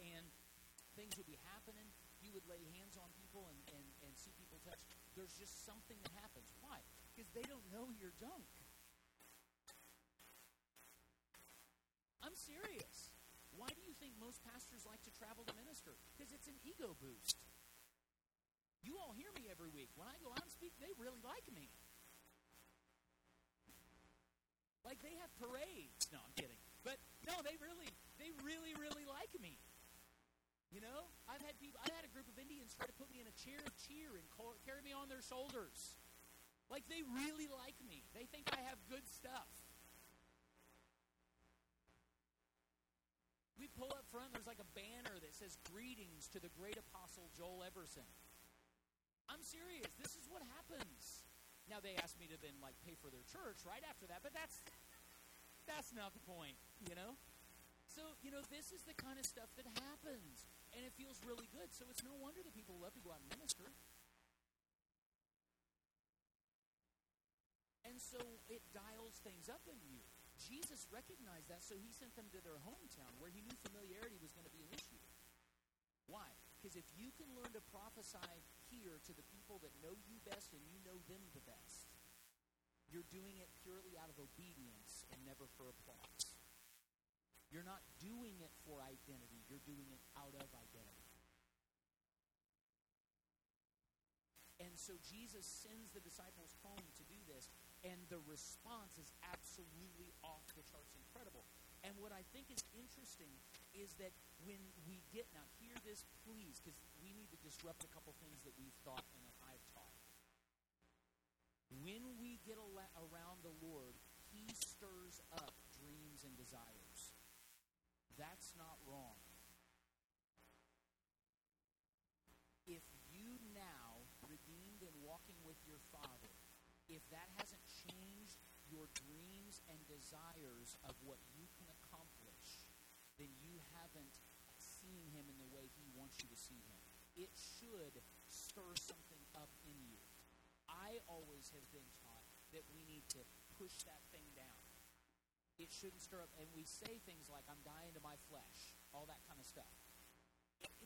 And things would be happening. You would lay hands on people and, and, and see people touch. There's just something that happens. Why? Because they don't know your junk. I'm serious. Why do you think most pastors like to travel to minister? Because it's an ego boost. You all hear me every week. When I go out and speak, they really like me. Like they have parades. No, I'm kidding. But no, they really, they really, really like me. You know, I've had people. I had a group of Indians try to put me in a chair of cheer and carry me on their shoulders. Like they really like me. They think I have good stuff. We pull up front, there's like a banner that says greetings to the great apostle Joel Everson. I'm serious. This is what happens. Now they asked me to then like pay for their church right after that, but that's that's not the point, you know? So, you know, this is the kind of stuff that happens. And it feels really good. So it's no wonder that people love to go out and minister. So it dials things up in you. Jesus recognized that, so he sent them to their hometown where he knew familiarity was going to be an issue. Why? Because if you can learn to prophesy here to the people that know you best and you know them the best, you're doing it purely out of obedience and never for applause. You're not doing it for identity, you're doing it out of identity. And so Jesus sends the disciples home to do this, and the response is absolutely off the charts incredible. And what I think is interesting is that when we get, now hear this please, because we need to disrupt a couple things that we've thought and that I've taught. When we get around the Lord, He stirs up dreams and desires. That's not wrong. If you now, redeemed and walking with your Father, if that hasn't your dreams and desires of what you can accomplish, then you haven't seen Him in the way He wants you to see Him. It should stir something up in you. I always have been taught that we need to push that thing down. It shouldn't stir up. And we say things like, I'm dying to my flesh, all that kind of stuff.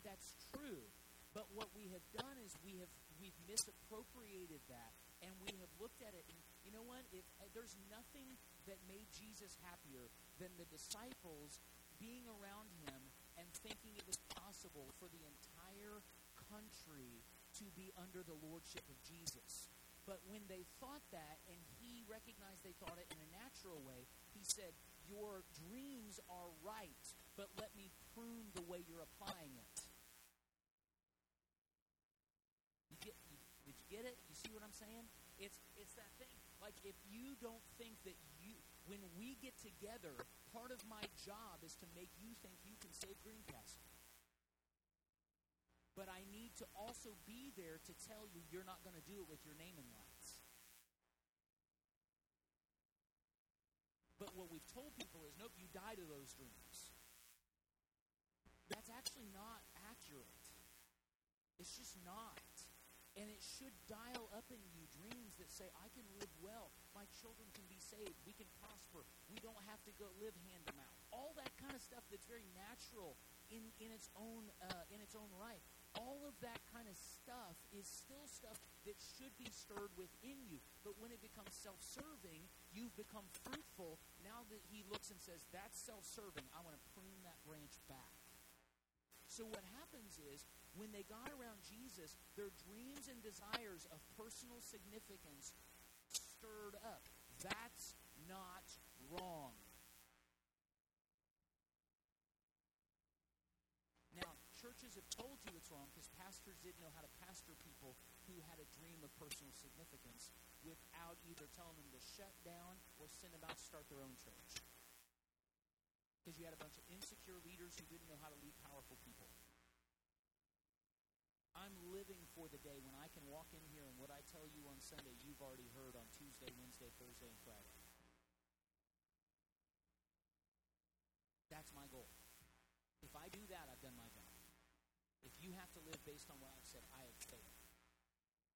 That's true. But what we have done is we have we've misappropriated that and we have looked at it you know what if uh, there's nothing that made Jesus happier than the disciples being around him and thinking it was possible for the entire country to be under the lordship of Jesus but when they thought that, and he recognized they thought it in a natural way, he said, Your dreams are right, but let me prune the way you're applying it. You get, you, did you get it? You see what I'm saying? It's, it's that. Like, if you don't think that you, when we get together, part of my job is to make you think you can save Greencastle but I need to also be there to tell you you're not going to do it with your name in lights. But what we've told people is, nope, you die to those dreams. That's actually not accurate. It's just not. And it should dial up in you dreams that say, I can live well. My children can be saved. We can prosper. We don't have to go live hand to mouth. All that kind of stuff that's very natural in, in, its, own, uh, in its own right all of that kind of stuff is still stuff that should be stirred within you. But when it becomes self serving, you've become fruitful. Now that he looks and says, That's self serving, I want to prune that branch back. So what happens is, when they got around Jesus, their dreams and desires of personal significance stirred up. That's not wrong. Now, churches have told you it's wrong because pastors didn't know how to pastor people who had a dream of personal significance without either telling them to shut down or send them out to start their own church. Because you had a bunch of insecure leaders who didn't know how to lead powerful people. I'm living for the day when I can walk in here and what I tell you on Sunday, you've already heard on Tuesday, Wednesday, Thursday, and Friday. That's my goal. If I do that, I've done my job. If you have to live based on what I've said, I have failed.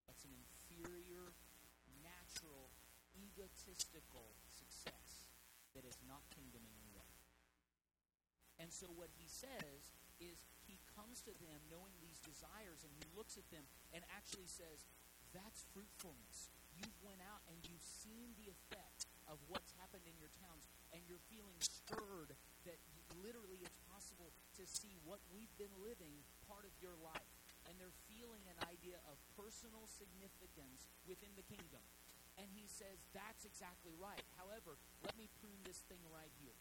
That's an inferior, natural, egotistical success that is not kingdom in way. And so what he says is he comes to them knowing these desires and he looks at them and actually says, that's fruitfulness. You've went out and you've seen the effect of what's happened in your towns and you're feeling stirred that literally it's possible to see what we've been living part of your life. And they're feeling an idea of personal significance within the kingdom. And he says, that's exactly right. However, let me prune this thing right here.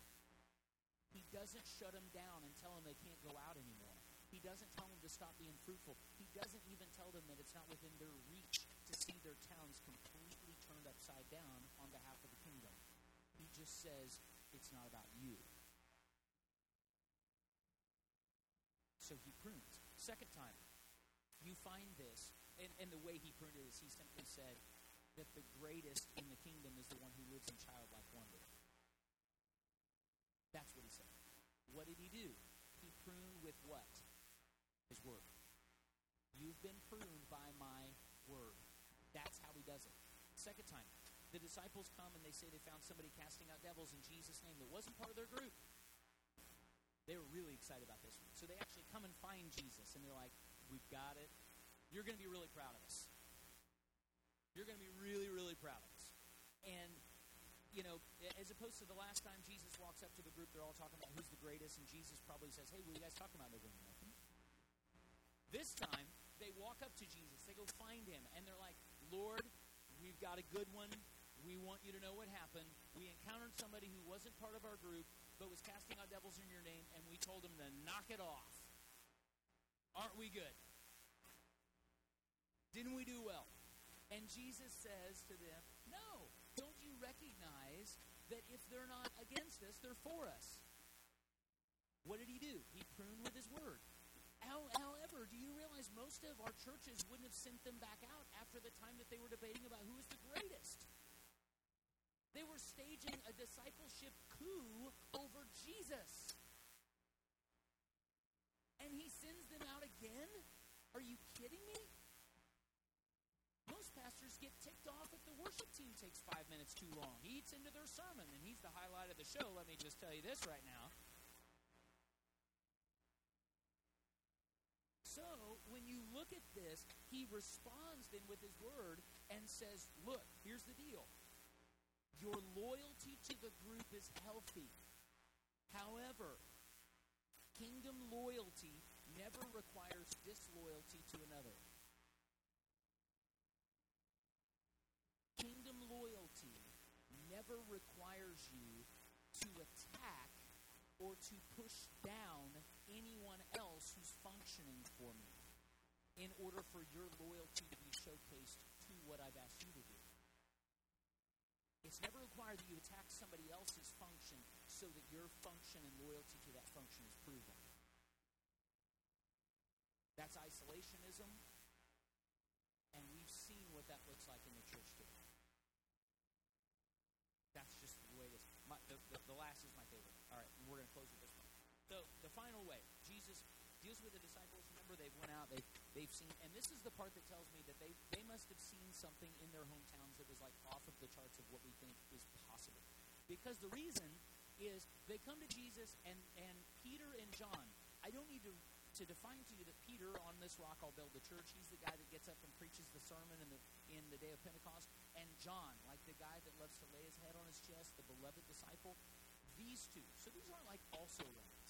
He doesn't shut them down and tell them they can't go out anymore. He doesn't tell them to stop being fruitful. He doesn't even tell them that it's not within their reach to see their towns completely turned upside down on behalf of the kingdom. He just says, it's not about you. So he prunes. Second time, you find this, and, and the way he pruned it is he simply said that the greatest in the kingdom is the one who lives in childlike wonder. That's what he said. What did he do? He pruned with what? His word. You've been pruned by my word. That's how he does it. Second time, the disciples come and they say they found somebody casting out devils in Jesus' name that wasn't part of their group. They were really excited about this one. So they actually come and find Jesus, and they're like, We've got it. You're going to be really proud of us. You're going to be really, really proud of us. And, you know, as opposed to the last time Jesus walks up to the group, they're all talking about who's the greatest, and Jesus probably says, Hey, what are you guys talking about? They're going. This time, they walk up to Jesus, they go find him, and they're like, Lord, we've got a good one. We want you to know what happened. We encountered somebody who wasn't part of our group, but was casting out devils in your name, and we told him to knock it off. Aren't we good? Didn't we do well? And Jesus says to them, No, don't you recognize that if they're not against us, they're for us? What did he do? He pruned with his word. However, do you realize most of our churches wouldn't have sent them back out after the time that they were debating about who was the greatest? They were staging a discipleship coup over Jesus. And he sends them out again? Are you kidding me? Most pastors get ticked off if the worship team takes five minutes too long. He eats into their sermon, and he's the highlight of the show. Let me just tell you this right now. Look at this, he responds then with his word and says, Look, here's the deal. Your loyalty to the group is healthy. However, kingdom loyalty never requires disloyalty to another. Kingdom loyalty never requires you to attack or to push down anyone else who's functioning for me in order for your loyalty to be showcased to what I've asked you to do. It's never required that you attack somebody else's function so that your function and loyalty to that function is proven. That's isolationism, and we've seen what that looks like in the church today. That's just the way it is. My, the, the, the last is my favorite. All right, we're going to close with this one. So the final way, Jesus deals with the disciples. Remember, they've went out, they've, they've seen, and this is the part that tells me that they, they must have seen something in their hometowns that was like off of the charts of what we think is possible. Because the reason is they come to Jesus and, and Peter and John. I don't need to, to define to you that Peter, on this rock I'll build the church, he's the guy that gets up and preaches the sermon in the, in the day of Pentecost. And John, like the guy that loves to lay his head on his chest, the beloved disciple, these two. So these aren't like also rans.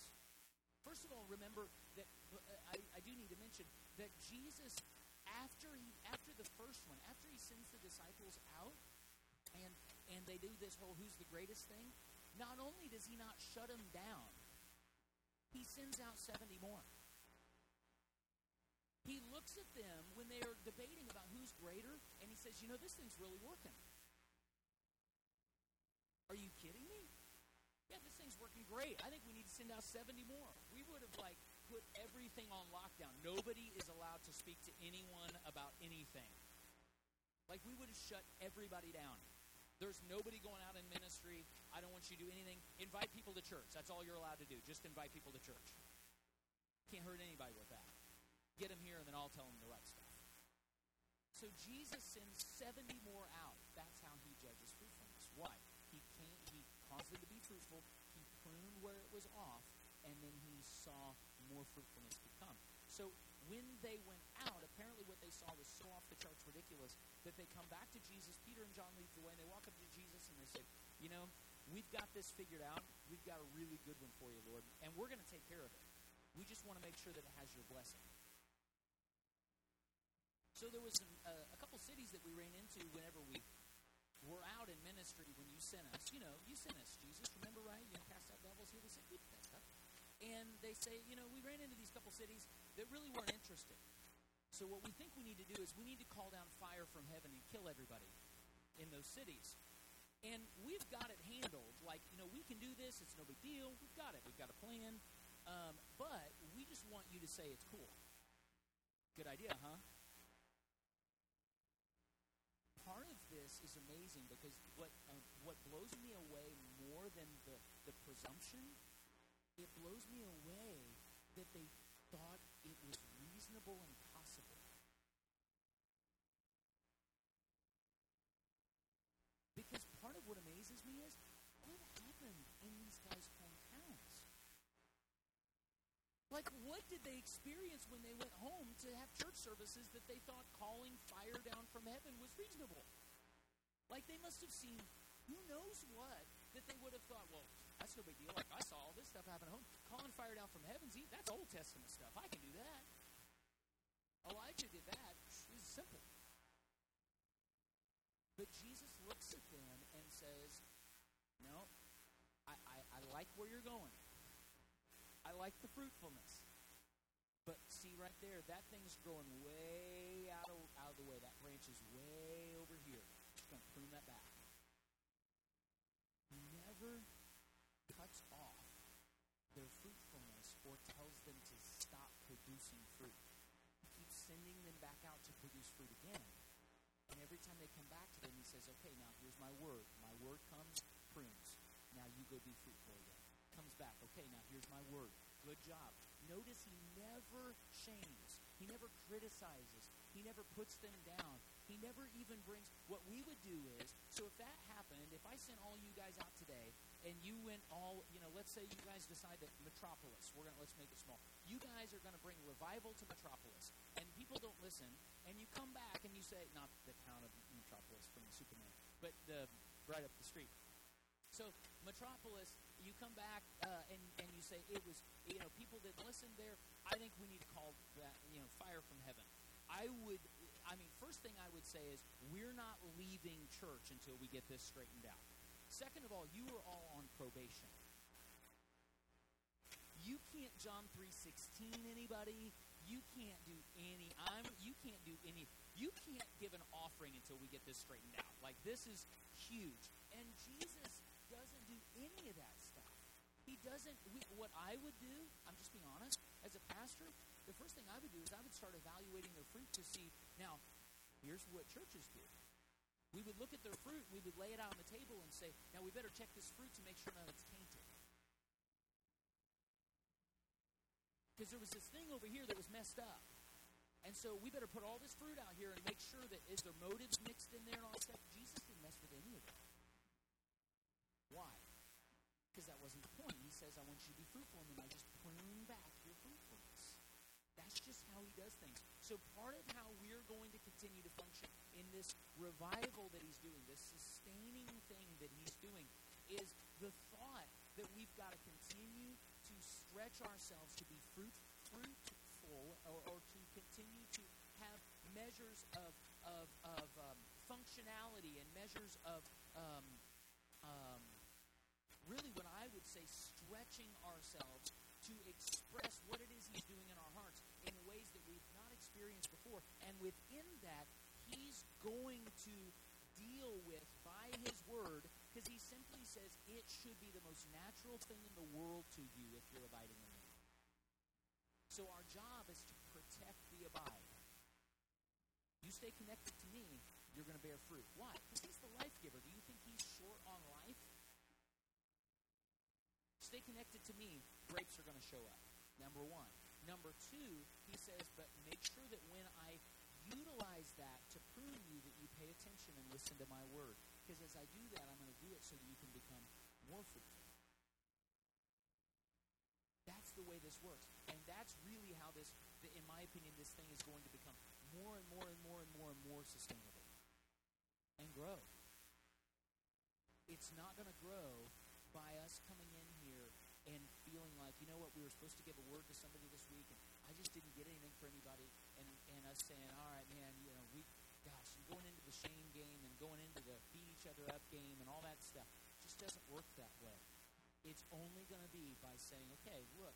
First of all, remember that uh, I, I do need to mention that Jesus, after he after the first one, after he sends the disciples out, and and they do this whole "who's the greatest" thing. Not only does he not shut them down, he sends out seventy more. He looks at them when they are debating about who's greater, and he says, "You know, this thing's really working." Are you kidding me? Yeah, this thing's working great. I think we need to send out 70 more. We would have like put everything on lockdown. Nobody is allowed to speak to anyone about anything. Like we would have shut everybody down. There's nobody going out in ministry. I don't want you to do anything. Invite people to church. That's all you're allowed to do. Just invite people to church. Can't hurt anybody with that. Get them here and then I'll tell them the right stuff. So Jesus sends 70 more out. That's how he judges fruitfulness. Why? He can't he caused them to be fruitful. He pruned where it was off, and then he saw more fruitfulness to come. So when they went out, apparently what they saw was so off the charts ridiculous that they come back to Jesus. Peter and John lead the way, and they walk up to Jesus and they say, You know, we've got this figured out. We've got a really good one for you, Lord, and we're going to take care of it. We just want to make sure that it has your blessing. So there was uh, a couple cities that we ran into whenever we were out in ministry when you sent us. You know, you sent us, Jesus. Remember, right? You cast out devils here. We said, we did that stuff. And they say, you know, we ran into these couple cities that really weren't interested. So what we think we need to do is we need to call down fire from heaven and kill everybody in those cities. And we've got it handled. Like, you know, we can do this. It's no big deal. We've got it. We've got a plan. Um, but we just want you to say it's cool. Good idea, huh? Part of this is amazing because what uh, what blows me away more than the, the presumption, it blows me away that they thought it was reasonable and possible. Because part of what amazes me is what happened in these guys' hometowns? Like, what did they experience when they went home to have church services that they thought calling fire down from heaven was reasonable? Like, they must have seen who knows what that they would have thought, well, that's no big deal. Like, I saw all this stuff happen at home. Calling fire down from heaven's, that's Old Testament stuff. I can do that. Elijah did that. It's simple. But Jesus looks at them and says, No, I, I, I like where you're going. I like the fruitfulness. But see right there, that thing's growing way out of, out of the way. That branch is way over here. Just going to prune that back. Never cuts off their fruitfulness or tells them to stop producing fruit. He keeps sending them back out to produce fruit again. And every time they come back to them, he says, okay, now here's my word. My word comes, prunes. Now you go be fruitful again. Comes back, okay, now here's my word. Good job. Notice he never shames. He never criticizes. He never puts them down. He never even brings what we would do is so if that happened, if I sent all you guys out today and you went all, you know, let's say you guys decide that Metropolis, we're gonna let's make it small. You guys are gonna bring revival to Metropolis, and people don't listen, and you come back and you say, not the town of Metropolis from the Superman, but the right up the street. So Metropolis, you come back uh, and and you say it was, you know, people didn't listen there. I think we need to call that, you know, fire from heaven. I would I mean, first thing I would say is we're not leaving church until we get this straightened out. Second of all, you are all on probation. You can't John 3:16 anybody. You can't do any I'm you can't do any you can't give an offering until we get this straightened out. Like this is huge. And Jesus doesn't do any of that stuff. He doesn't we, what I would do, I'm just being honest, as a pastor, the first thing I would do is I would start evaluating their fruit to see, now, here's what churches do. We would look at their fruit, and we would lay it out on the table and say, now we better check this fruit to make sure none of it's tainted. Because there was this thing over here that was messed up. And so we better put all this fruit out here and make sure that is there motives mixed in there and all that stuff. Jesus didn't mess with any of that. Why? Because that wasn't the point. He says, I want you to be fruitful, and then I just prune back your fruitfulness. That's just how he does things. So part of how we're going to continue to function in this revival that he's doing, this sustaining thing that he's doing, is the thought that we've got to continue to stretch ourselves to be fruit, fruitful or, or to continue to have measures of, of, of um, functionality and measures of um, um, really what I would say stretching ourselves to express what it is he's doing in our hearts in ways that we've experienced before. And within that, he's going to deal with by his word because he simply says it should be the most natural thing in the world to you if you're abiding in me. So our job is to protect the abide. You stay connected to me, you're going to bear fruit. Why? Because he's the life giver. Do you think he's short on life? Stay connected to me, grapes are going to show up. Number one. Number two, he says, but make sure that when I utilize that to prove you, that you pay attention and listen to my word. Because as I do that, I'm going to do it so that you can become more fruitful. That's the way this works. And that's really how this, in my opinion, this thing is going to become more and more and more and more and more sustainable and grow. It's not going to grow by us coming in feeling like, you know what, we were supposed to give a word to somebody this week, and I just didn't get anything for anybody, and, and us saying, all right, man, you know, we, gosh, and going into the shame game and going into the beat each other up game and all that stuff just doesn't work that way. It's only going to be by saying, okay, look,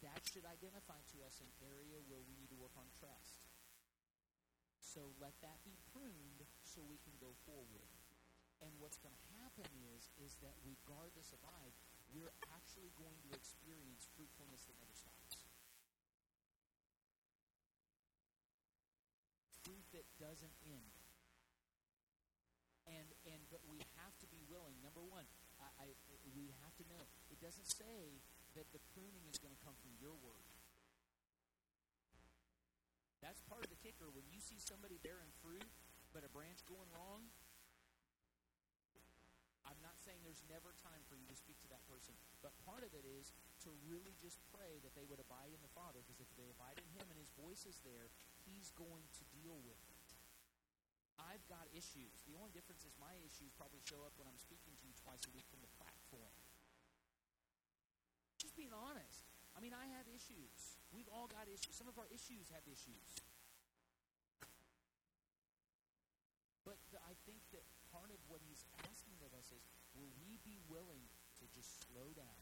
that should identify to us an area where we need to work on trust. So let that be pruned so we can go forward. And what's going to happen is, is that regardless of I, we're actually going to experience fruitfulness that never stops. Fruit that doesn't end. And and but we have to be willing. Number one, I, I we have to know it doesn't say that the pruning is going to come from your word. That's part of the kicker. When you see somebody bearing fruit, but a branch going wrong, there's never time for you to speak to that person, but part of it is to really just pray that they would abide in the Father, because if they abide in Him and His voice is there, He's going to deal with it. I've got issues. The only difference is my issues probably show up when I'm speaking to you twice a week from the platform. Just being honest. I mean, I have issues. We've all got issues. Some of our issues have issues. will we be willing to just slow down?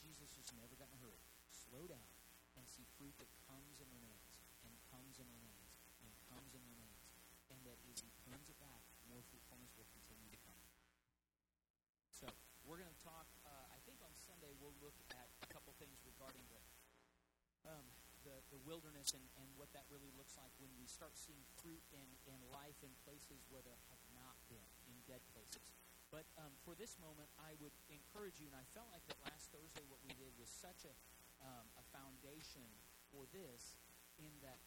Jesus just never got in a hurry. Slow down and see fruit that comes and remains and comes and remains and comes and remains. And that as he turns it back, more fruitfulness will continue to come. So we're going to talk, uh, I think on Sunday we'll look at a couple things regarding the, um, the, the wilderness and, and what that really looks like when we start seeing fruit in in life in places where there dead places. But um, for this moment, I would encourage you, and I felt like that last Thursday what we did was such a, um, a foundation for this, in that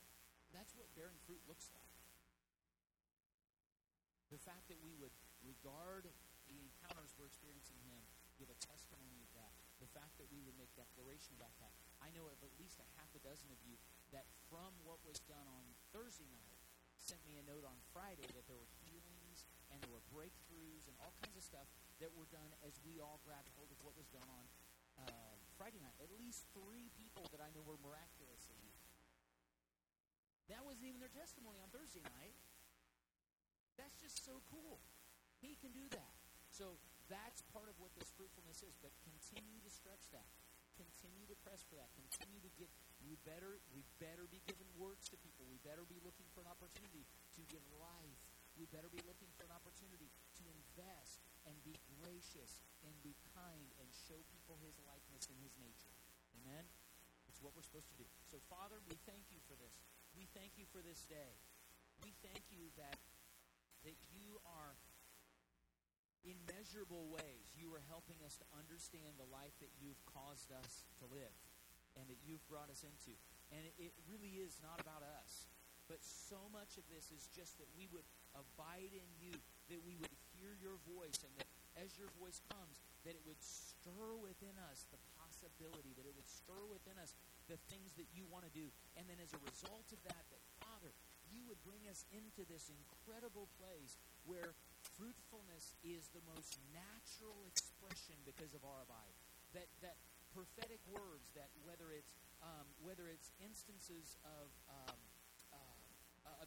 that's what bearing fruit looks like. The fact that we would regard the encounters we're experiencing Him, give a testimony of that. The fact that we would make declaration about that. I know of at least a half a dozen of you that from what was done on Thursday night sent me a note on Friday that there were and there were breakthroughs and all kinds of stuff that were done as we all grabbed hold of what was done on uh, Friday night. At least three people that I know were miraculously healed. That wasn't even their testimony on Thursday night. That's just so cool. He can do that. So that's part of what this fruitfulness is. But continue to stretch that. Continue to press for that. Continue to get. We better. We better be giving words to people. We better be looking for an opportunity to give life. We better be looking for an opportunity to invest and be gracious and be kind and show people His likeness and His nature. Amen. It's what we're supposed to do. So, Father, we thank you for this. We thank you for this day. We thank you that that you are in measurable ways, you are helping us to understand the life that you've caused us to live and that you've brought us into. And it, it really is not about us. But so much of this is just that we would abide in you, that we would hear your voice, and that as your voice comes, that it would stir within us the possibility, that it would stir within us the things that you want to do. And then as a result of that, that Father, you would bring us into this incredible place where fruitfulness is the most natural expression because of our abide. That that prophetic words, that whether it's um, whether it's instances of um,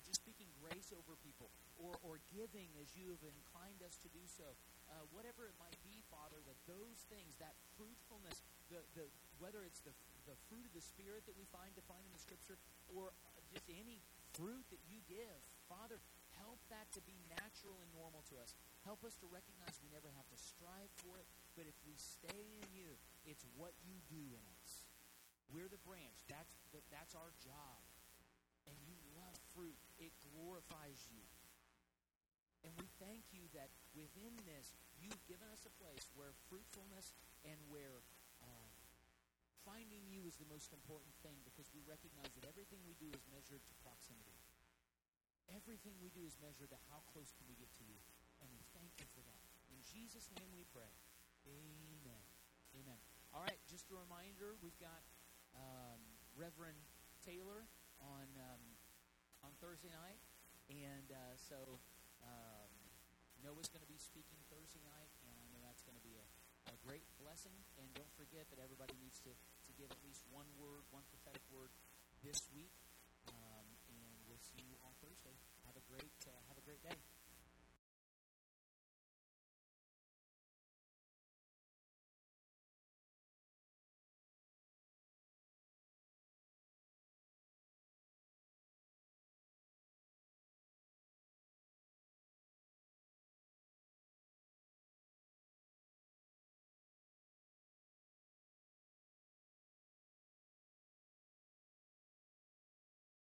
just speaking grace over people, or or giving as you have inclined us to do so, uh, whatever it might be, Father, that those things, that fruitfulness, the the whether it's the the fruit of the Spirit that we find defined in the Scripture, or just any fruit that you give, Father, Help that to be natural and normal to us. Help us to recognize we never have to strive for it, but if we stay in you, it's what you do in us. We're the branch. That's, the, that's our job. And you love fruit. It glorifies you. And we thank you that within this, you've given us a place where fruitfulness and where uh, finding you is the most important thing because we recognize that everything we do is measured to proximity. Everything we do is measured to how close can we get to you. And we thank you for that. In Jesus' name we pray. Amen. Amen. All right, just a reminder, we've got um, Reverend Taylor on um, on Thursday night, and uh, so um, Noah's going to be speaking Thursday night, and I know that's going to be a, a great blessing. And don't forget that everybody needs to to give at least one word, one prophetic word this week, um, and we'll see you on Thursday. Have a great uh, have a great day.